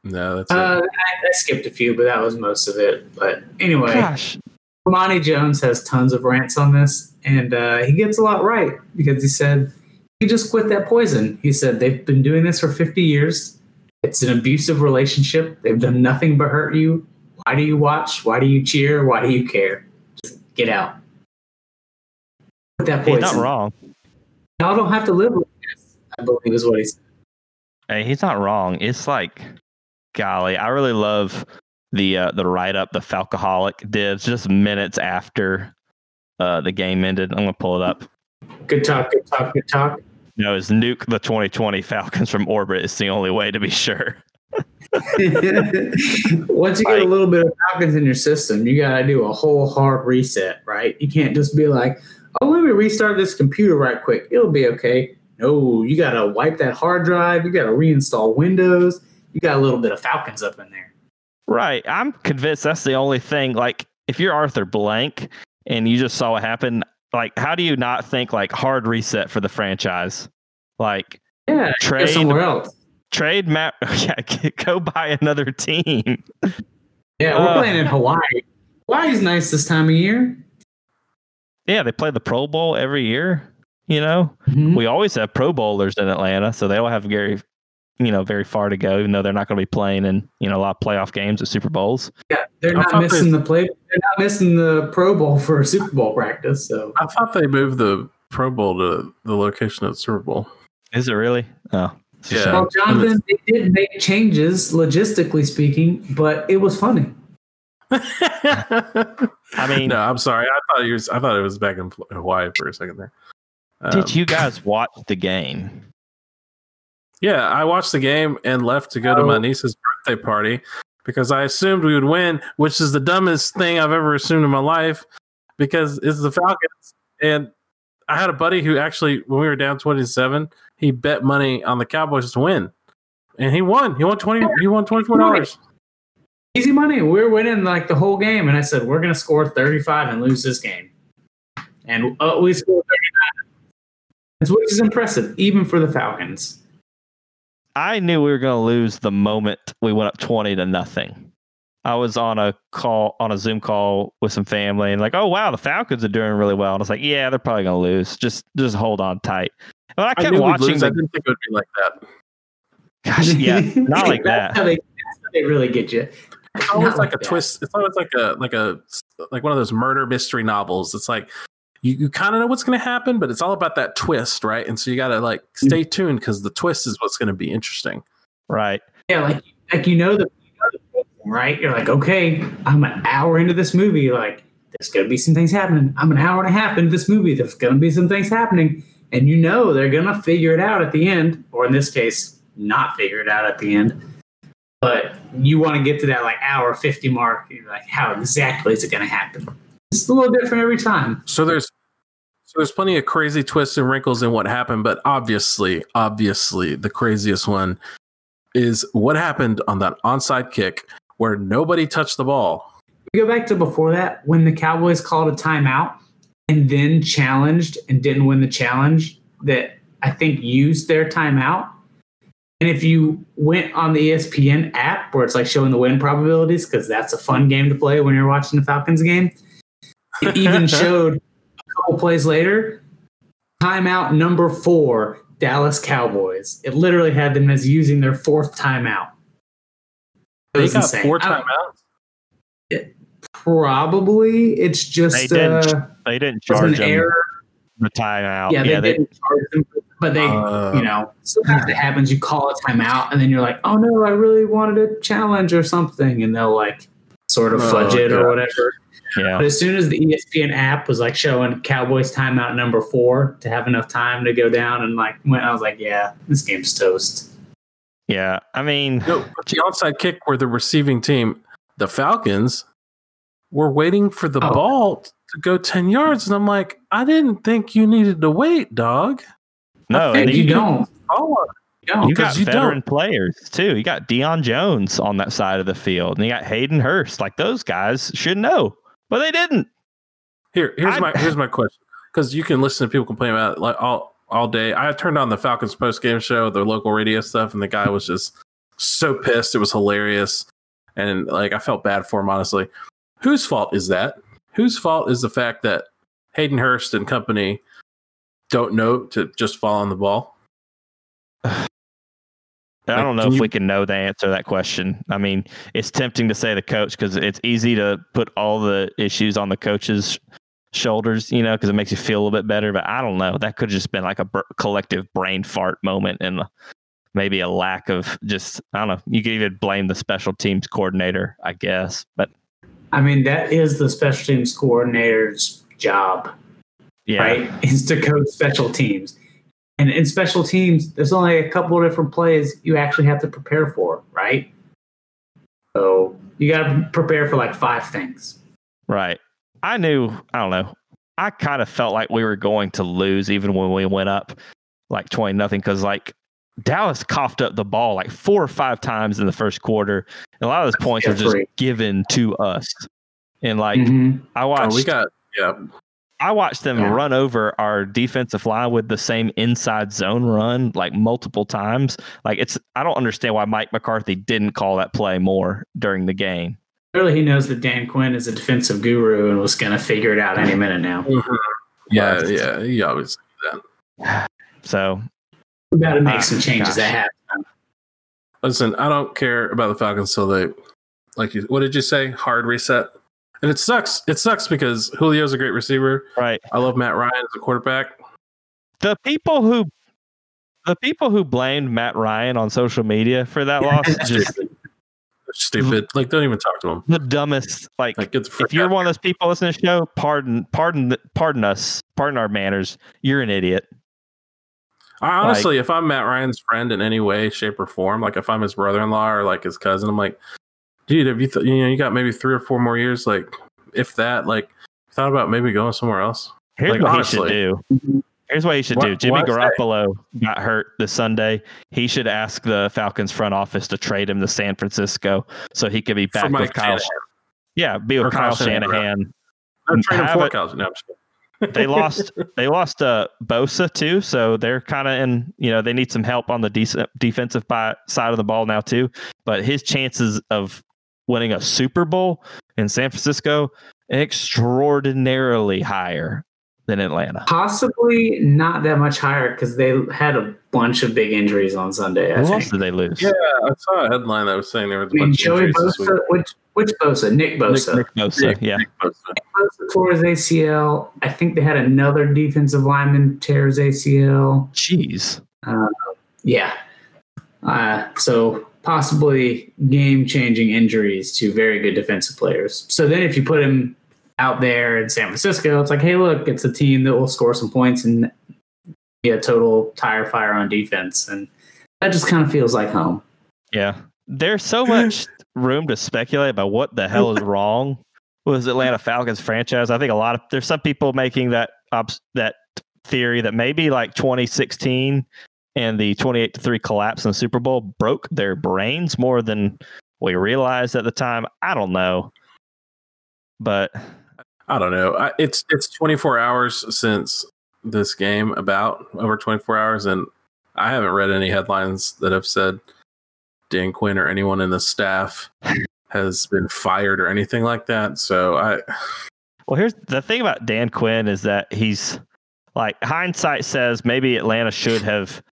No, that's Uh. I, I skipped a few, but that was most of it. But anyway, Gosh, Monty Jones has tons of rants on this, and uh, he gets a lot right because he said he just quit that poison. He said they've been doing this for 50 years. It's an abusive relationship. They've done nothing but hurt you. Why do you watch? Why do you cheer? Why do you care? Just get out. Quit that he's poison. not wrong. Y'all don't have to live with this. I believe is what he said. Hey, he's not wrong. It's like, golly, I really love the uh, the write up the Falcoholic did just minutes after uh, the game ended. I'm gonna pull it up. Good talk. Good talk. Good talk. No, it's nuke the 2020 Falcons from orbit. It's the only way to be sure. Once you get a little bit of Falcons in your system, you got to do a whole hard reset, right? You can't just be like, oh, let me restart this computer right quick. It'll be okay. No, you got to wipe that hard drive. You got to reinstall Windows. You got a little bit of Falcons up in there. Right. I'm convinced that's the only thing. Like, if you're Arthur Blank and you just saw what happened, like, how do you not think like hard reset for the franchise? Like, Yeah, trade somewhere else. trade Matt. Yeah, go buy another team. Yeah, we're Uh. playing in Hawaii. Hawaii's nice this time of year. Yeah, they play the Pro Bowl every year. You know, Mhm. we always have Pro Bowlers in Atlanta, so they all have very, you know, very far to go. Even though they're not going to be playing in you know a lot of playoff games at Super Bowls. Yeah, they're I not thought missing the play. They're not missing the Pro Bowl for Super Bowl practice. So I thought they moved the Pro Bowl to the location of the Super Bowl. Is it really? Oh, Yeah. Well, Jonathan, they did make changes, logistically speaking, but it was funny. I mean, no, I'm sorry. I thought it was. I thought it was back in Hawaii for a second there. Um, did you guys watch the game? Yeah, I watched the game and left to go to my Oh. niece's birthday party because I assumed we would win, which is the dumbest thing I've ever assumed in my life because it's the Falcons. And I had a buddy who actually, when we were down 27, he bet money on the Cowboys to win. And he won. He won 20 he won $24. Easy money. We are winning like the whole game, and I said we're going to score 35 and lose this game, and uh, we scored 39. Which is impressive, even for the Falcons. I knew we were going to lose the moment we went up 20 to nothing. I was on a call, on a Zoom call with some family and like, oh, wow, the Falcons are doing really well. And I was like, yeah, they're probably going to lose. Just, just hold on tight. And I I kept knew we'd watching lose. I didn't think it would be like that. gosh, yeah, not like That's that. how they, that's how they really get you. It's always like a like that. twist. It's always like a like a like one of those murder mystery novels. It's like you, you kind of know what's going to happen, but it's all about that twist, right? And so you got to like mm-hmm. stay tuned because the twist is what's going to be interesting. Right. Yeah, like like you know the, you know the right? You're like, okay, I'm an hour into this movie. Like, there's gonna be some things happening. I'm an hour and a half into this movie. There's gonna be some things happening, and you know they're gonna figure it out at the end, or in this case, not figure it out at the end. But you want to get to that like hour fifty mark. You're like, how exactly is it gonna happen? It's a little different every time. So there's so there's plenty of crazy twists and wrinkles in what happened, but obviously, obviously, the craziest one is what happened on that onside kick where nobody touched the ball. We go back to before that when the Cowboys called a timeout and then challenged and didn't win the challenge that I think used their timeout. And if you went on the ESPN app where it's like showing the win probabilities, because that's a fun game to play when you're watching the Falcons game, it even showed a couple plays later timeout number four, Dallas Cowboys. It literally had them as using their fourth timeout. It They was got insane. four timeouts. Probably it's just They didn't uh, They didn't charge an them error. the timeout. Yeah, they, didn't charge them, but they, Uh, you know, sometimes it happens. You call a timeout, and then you're like, "Oh no, I really wanted a challenge or something," and they'll like sort of Oh, fudge it or whatever. yeah. But as soon as the ESPN app was like showing Cowboys timeout number four to have enough time to go down and like when I was like, "Yeah, this game's toast." Yeah. I mean, No, but the onside kick where the receiving team, the Falcons, were waiting for the Oh. ball to go 10 yards. And I'm like, I didn't think you needed to wait, dog. No, think you you, don't. Oh, You don't. you got 'cause you veteran don't. players too. You got Deion Jones on that side of the field, and you got Hayden Hurst. Like those guys should know, but they didn't. Here, here's I- my here's my question. Because you can listen to people complain about it like all all day. I turned on the Falcons post game show, the local radio stuff, and the guy was just so pissed. It was hilarious, and like I felt bad for him. Honestly, whose fault is that? Whose fault is the fact that Hayden Hurst and company don't know to just fall on the ball? I don't know can if you- we can know the answer to that question. I mean, it's tempting to say the coach because it's easy to put all the issues on the coach's shoulders, you know, because it makes you feel a little bit better. But I don't know. That could have just been like a br- collective brain fart moment and maybe a lack of just, I don't know. You could even blame the special teams coordinator, I guess. But I mean, that is the special teams coordinator's job. Yeah, right? Is to coach special teams. And in special teams, there's only a couple of different plays you actually have to prepare for, right? So you got to prepare for like five things. Right. I knew, I don't know. I kind of felt like we were going to lose even when we went up like 20 nothing because like Dallas coughed up the ball like four or five times in the first quarter. And a lot of those points were just given to us. And like Mhm. I watched Oh, we got yeah. I watched them Yeah. run over our defensive line with the same inside zone run like multiple times. Like it's I don't understand why Mike McCarthy didn't call that play more during the game. Clearly, he knows that Dan Quinn is a defensive guru and was going to figure it out any minute now. Yeah, yeah, you always do that. So We got to make Ah, some changes gosh. at halftime. Listen, I don't care about the Falcons till they, like you. What did you say? Hard reset. And it sucks. It sucks because Julio's a great receiver. right. I love Matt Ryan as a quarterback. the people who the people who blamed Matt Ryan on social media for that loss just Stupid. Like, don't even talk to him. the dumbest like Like, if you're one of those people listening to the show, pardon pardon pardon us, pardon our manners. You're an idiot. I honestly, if I'm Matt Ryan's friend in any way, shape, or form, like if I'm his brother-in-law or like his cousin, I'm like, dude, have you th- you know you got maybe three or four more years, like if that, like thought about maybe going somewhere else. Here's Like, what honestly. he should do. Here's what he should Why- do. Jimmy? Garoppolo got hurt this Sunday. He should ask the Falcons front office to trade him to San Francisco so he could be back with Kyle. Shanahan. Yeah, be with Or Kyle Kyle Shanahan, Shanahan. No, trade him for it- Cousins. No, I'm just kidding. They lost. they lost uh, Bosa too, so they're kind of in. You know, they need some help on the decent defensive bi- side of the ball now too. But his chances of winning a Super Bowl in San Francisco extraordinarily higher than Atlanta. Possibly not that much higher because they had a bunch of big injuries on Sunday. I Who think. else did they lose? Yeah, I saw a headline that was saying there was a I mean, bunch of Joey injuries this week. Bosa, which which Bosa? Nick Bosa. Nick Bosa, Nick- yeah. Nick Bosa. Bosa tore his ACL. I think they had another defensive lineman tear his ACL. Jeez. Yeah. Uh, so possibly game changing injuries to very good defensive players. So then if you put him out there in San Francisco, it's like, hey, look, it's a team that will score some points and be a total tire fire on defense. And that just kind of feels like home. Yeah. There's so much room to speculate about what the hell is wrong with Atlanta Falcons franchise. I think a lot of there's some people making that obs- that theory that maybe like 2016 and the 28 to 3 collapse in the Super Bowl broke their brains more than we realized at the time. I don't know. But I don't know. I, it's it's 24 hours since this game, about over 24 hours, and I haven't read any headlines that have said Dan Quinn or anyone in the staff has been fired or anything like that. So I, Well, here's the thing about Dan Quinn is that he's like hindsight says maybe Atlanta should have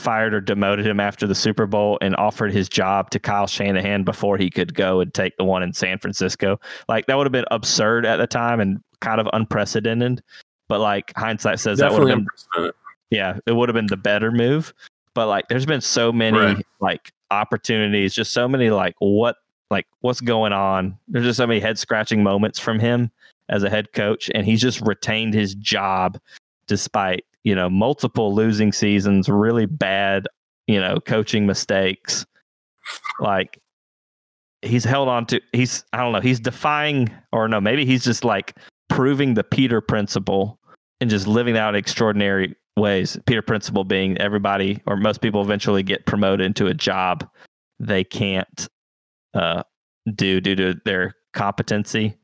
fired or demoted him after the Super Bowl and offered his job to Kyle Shanahan before he could go and take the one in San Francisco. Like that would have been absurd at the time and kind of unprecedented. But like hindsight says that would have been yeah, it would have been the better move. But like there's been so many Right. like opportunities, just so many like what like what's going on. There's just so many head scratching moments from him as a head coach, and he's just retained his job despite, you know, multiple losing seasons, really bad, you know, coaching mistakes. Like he's held on to he's I don't know, he's defying or no, maybe he's just like proving the Peter principle and just living out extraordinary ways. Peter principle being everybody or most people eventually get promoted into a job they can't uh, do due to their competency.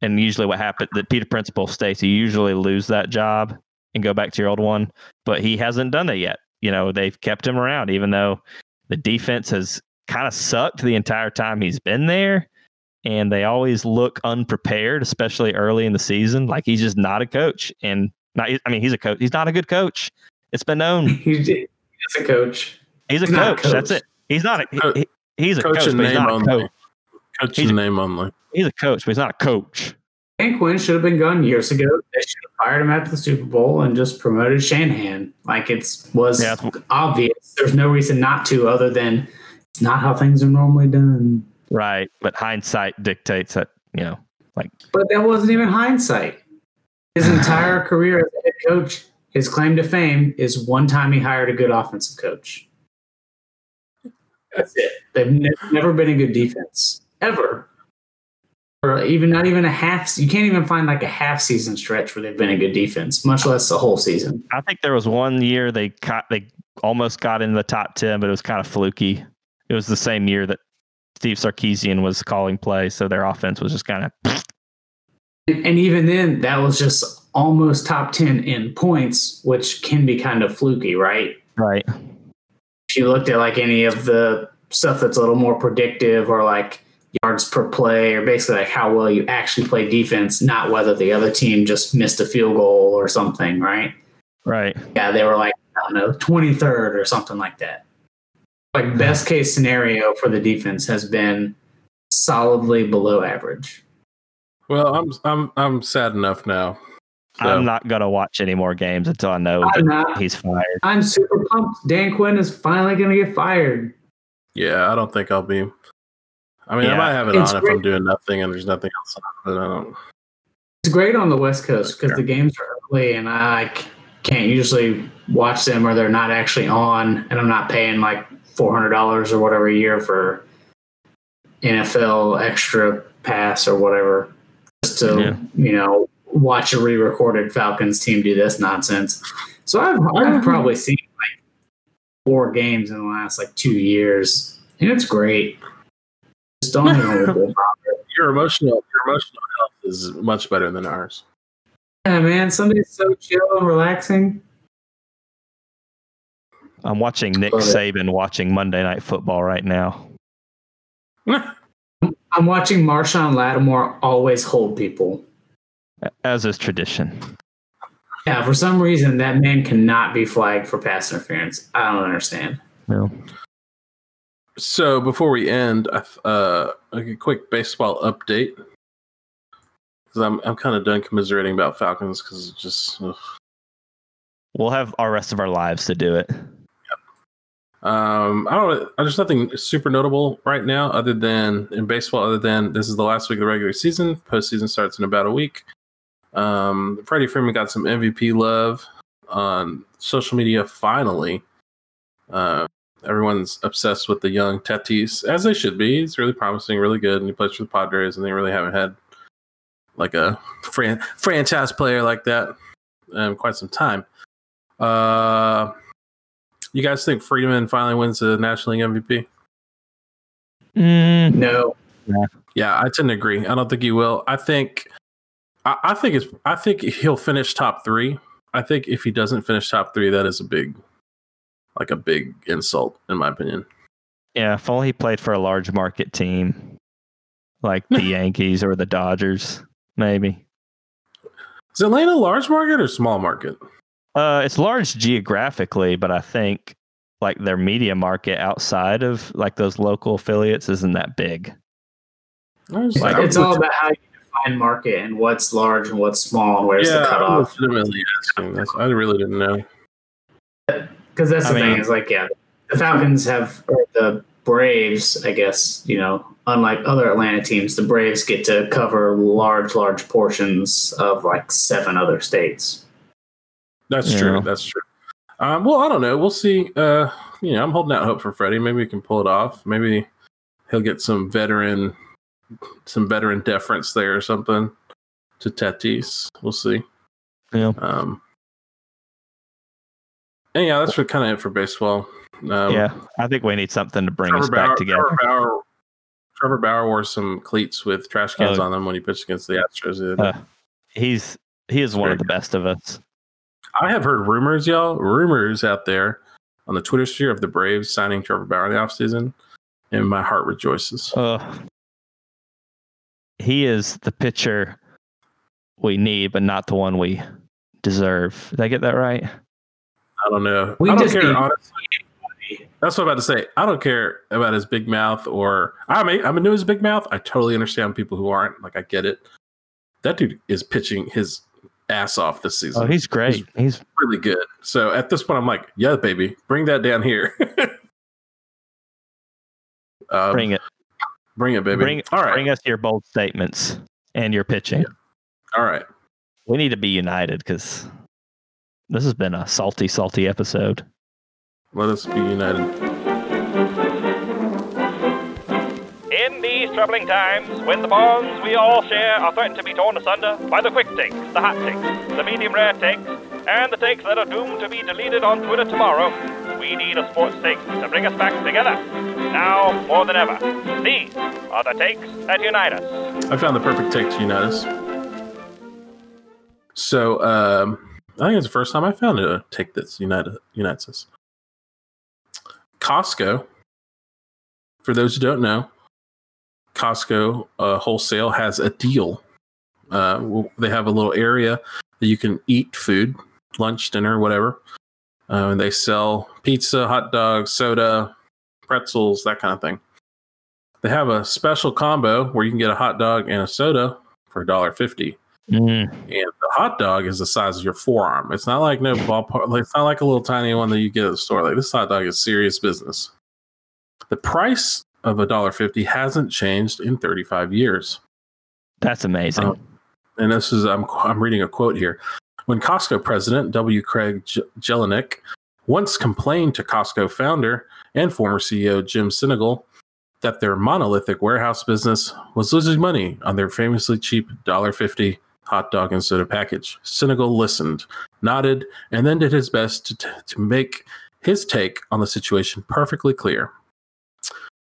And usually, what happened, the Peter principle states you usually lose that job and go back to your old one, but he hasn't done that yet. You know, they've kept him around, even though the defense has kind of sucked the entire time he's been there. And they always look unprepared, especially early in the season. Like he's just not a coach. And not, I mean, he's a coach. He's not a good coach. It's been known. He's, a coach. He's a He's a coach. That's it. He's not a. He- he's a coach coach, but he's not a only. coach. Coach He's- in name only. He's a coach, but he's not a coach. Dan Quinn should have been gone years ago. They should have fired him after the Super Bowl and just promoted Shanahan. Like it's was Yeah, obvious. There's no reason not to, other than it's not how things are normally done. Right. But hindsight dictates that, you know, like. But that wasn't even hindsight. His entire career as a head coach, his claim to fame is one time he hired a good offensive coach. That's it. They've ne- never been a good defense ever, or even not even a half. You can't even find like a half season stretch where they've been a good defense, much less the whole season. I think there was one year they got, they almost got in the top 10, but it was kind of fluky. It was the same year that Steve Sarkisian was calling plays. So their offense was just kind of, And and even then, that was just almost top ten in points, which can be kind of fluky, right? right. if you looked at like any of the stuff that's a little more predictive or like yards per play or basically like how well you actually play defense, not whether the other team just missed a field goal or something, right? Right. Yeah, they were like, I don't know, 23rd or something like that. Like hmm. best case scenario for the defense has been solidly below average. Well, I'm I'm I'm sad enough now So- I'm not gonna watch any more games until I know I'm not. he's fired. I'm super pumped. Dan Quinn is finally going to get fired. Yeah, I don't think I'll be. I mean, I might have it It's on if. I'm doing nothing and there's nothing else on, but I don't. It's great on the West Coast because the games are early and I c- can't usually watch them or they're not actually on, and I'm not paying like four hundred dollars or whatever a year for NFL extra pass or whatever just to Yeah. you know watch a re-recorded Falcons team do this nonsense. So I've I've probably seen like four games in the last like two years, and it's great. Just don't even Your emotional, your emotional health is much better than ours. Yeah, man, Sunday's so chill and relaxing. I'm watching Nick Saban watching Monday Night Football right now. I'm watching Marshon Lattimore always hold people. As is tradition. Yeah, for some reason that man cannot be flagged for pass interference. I don't understand. No. So before we end, uh, a quick baseball update because I'm I'm kind of done commiserating about Falcons because it's just ugh. We'll have our rest of our lives to do it. um I don't there's nothing super notable right now other than in baseball other than this is the last week of the regular season. Postseason starts in about a week. Um, Freddie Freeman got some MVP love on social media finally. Uh, everyone's obsessed with the young Tatis, as they should be. He's really promising, really good, and he plays for the Padres, and they really haven't had like a fran- franchise player like that in quite some time. Uh, you guys think Freeman finally wins the National League MVP? Mm, No. Yeah, I tend to agree. I don't think he will. I think, I, I think it's. I think he'll finish top three. I think if he doesn't finish top three, that is a big, like a big insult, in my opinion. yeah, if only he played for a large market team like the Yankees or the Dodgers, maybe. Is Atlanta a large market or small market? Uh, it's large geographically, but I think like their media market outside of like those local affiliates isn't that big. Like, like, it's all about how you define market and what's large and what's small and where's the yeah, I'm cutoff. legitimately asking this. I really didn't know. Because that's I the thing is like, yeah, the Falcons have, or the Braves, I guess, you know, unlike other Atlanta teams, the Braves get to cover large, large portions of like seven other states. That's Yeah. true. That's true. Um, well, I don't know. We'll see. Uh, you know, I'm holding out hope for Freddie. Maybe we can pull it off. Maybe he'll get some veteran, some veteran deference there or something to Tatis. We'll see. Yeah. Um, and yeah, that's what kind of it for baseball. Um, yeah, I think we need something to bring Trevor us back Bauer, together. Trevor Bauer, Trevor Bauer wore some cleats with trash cans Oh. on them when he pitched against the Astros. Uh, He's he is one of the best of us. I have heard rumors, y'all, rumors out there on the Twitter sphere of the Braves signing Trevor Bauer in the offseason, and my heart rejoices. Uh, he is the pitcher we need, but not the one we deserve. Did I get that right? I don't know. We I don't just care. need- Honestly. That's what I'm about to say. I don't care about his big mouth, or I mean, I'm into his big mouth. I totally understand people who aren't. Like, I get it. That dude is pitching his ass off this season. Oh, he's great. He's really good. So at this point, I'm like, yeah, baby, bring that down here. um, bring it. bring it, baby. Bring All right, bring us your bold statements and your pitching. all right. We need to be united because this has been a salty, salty episode. Let us be united. In these troubling times, when the bonds we all share are threatened to be torn asunder by the quick takes, the hot takes, the medium rare takes, and the takes that are doomed to be deleted on Twitter tomorrow, we need a sports take to bring us back together. Now more than ever, these are the takes that unite us. I found the perfect take to unite us. So um, I think it's the first time I found a take that's united unites us. Costco. For those who don't know, Costco uh, wholesale has a deal. Uh, they have a little area that you can eat food, lunch, dinner, whatever. Uh, and they sell pizza, hot dogs, soda, pretzels, that kind of thing. They have a special combo where you can get a hot dog and a soda for $1.50. Mm. and the hot dog is the size of your forearm. It's not like no ballpark. Like, it's not like a little tiny one that you get at the store. Like this hot dog is serious business. The price of a dollar fifty hasn't changed in thirty five years. That's amazing. Um, and this is I'm I'm reading a quote here. When Costco president W. Craig J- Jelinek once complained to Costco founder and former CEO Jim Sinegal that their monolithic warehouse business was losing money on their famously cheap $1.50 hot dog instead of package. Sinegal listened, nodded, and then did his best to, t- to make his take on the situation perfectly clear.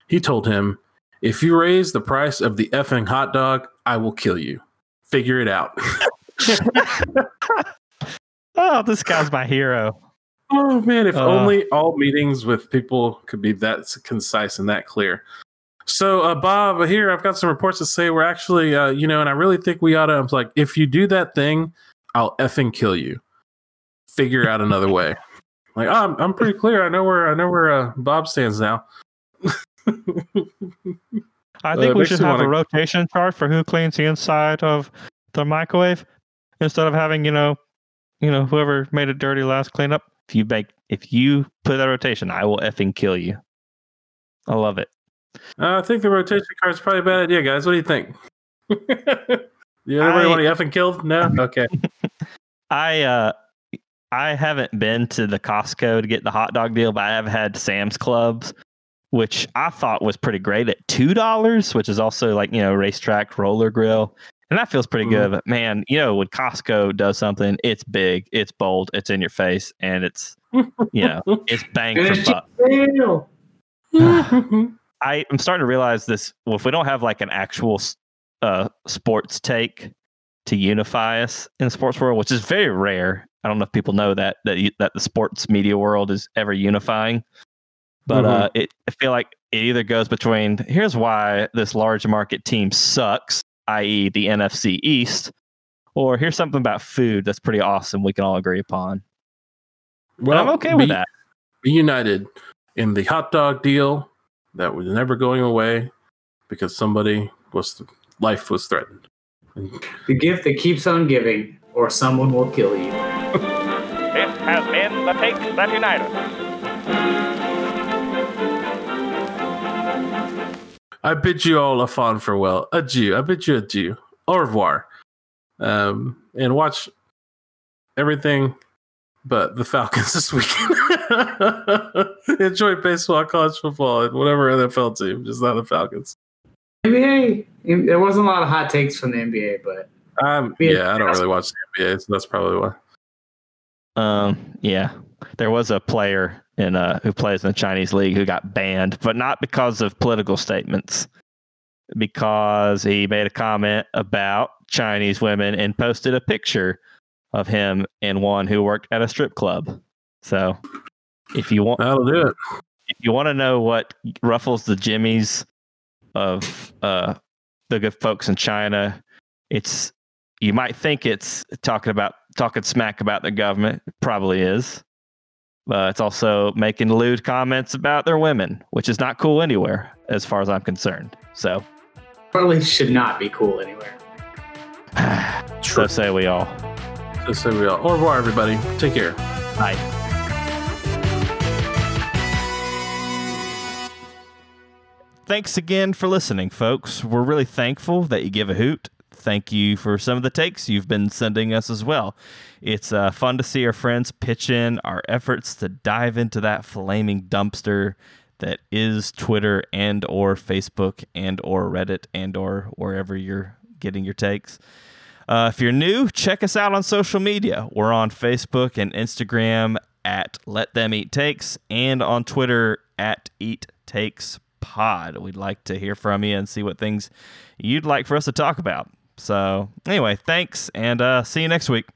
He told him, If you raise the price of the effing hot dog, I will kill you. Figure it out. oh, this guy's my hero. Oh man, if Uh. only all meetings with people could be that concise and that clear. So, uh, Bob, here I've got some reports that say we're actually, uh, you know, and I really think we ought to. I'm like, if you do that thing, I'll effing kill you. Figure out another way. Like, oh, I'm, I'm pretty clear. I know where I know where uh, Bob stands now. I Uh, think we should have wanna- a rotation chart for who cleans the inside of the microwave instead of having you know, you know, whoever made it dirty last clean up. If you make, if you put that rotation, I will effing kill you. I love it. Uh, I think the rotation card is probably a bad idea, guys. What do you think? you everybody want to effing killed? No. Okay. I uh I haven't been to the Costco to get the hot dog deal, but I have had Sam's Clubs, which I thought was pretty great at two dollars, which is also like, you know, racetrack roller grill. And that feels pretty Mhm. good. But man, you know, when Costco does something, it's big, it's bold, it's in your face, and it's you know, it's bang for buck. I, I'm starting to realize this. Well, if we don't have like an actual uh, sports take to unify us in the sports world, which is very rare. I don't know if people know that that you, that the sports media world is ever unifying. But Mhm. uh, it I feel like it either goes between here's why this large market team sucks, i.e., the NFC East, or here's something about food that's pretty awesome we can all agree upon. And well, I'm okay with that. be united in the hot dog deal that was never going away because somebody was life was threatened. The gift that keeps on giving, or someone will kill you. This has been the Takes That Unite Us. I bid you all a fond farewell. Adieu. I bid you adieu. Au revoir. Um, and watch everything but the Falcons this weekend. Enjoy baseball, college football, and whatever NFL team, just not the Falcons. NBA, there wasn't a lot of hot takes from the NBA, but Um, Yeah. yeah, I don't really watch the NBA, so that's probably why. Um, yeah, there was a player in uh who plays in the Chinese league who got banned, but not because of political statements, because he made a comment about Chinese women and posted a picture of him and one who worked at a strip club. So, if you want, That'll do it. if you want to know what ruffles the jimmies of uh, the good folks in China, it's you might think it's talking about talking smack about the government. It probably is. But it's also making lewd comments about their women, which is not cool anywhere, as far as I'm concerned. So, probably should not be cool anywhere. so say we all. Just say we all. Au revoir, everybody. Take care. Bye. Thanks again for listening, folks. We're really thankful that you give a hoot. Thank you for some of the takes you've been sending us as well. It's uh, fun to see our friends pitch in our efforts to dive into that flaming dumpster that is Twitter and or Facebook and or Reddit and or wherever you're getting your takes. Uh, if you're new, check us out on social media. We're on Facebook and Instagram at Let Them Eat Takes and on Twitter at Eat Takes Pod. We'd like to hear from you and see what things you'd like for us to talk about. So, anyway, thanks and uh, see you next week.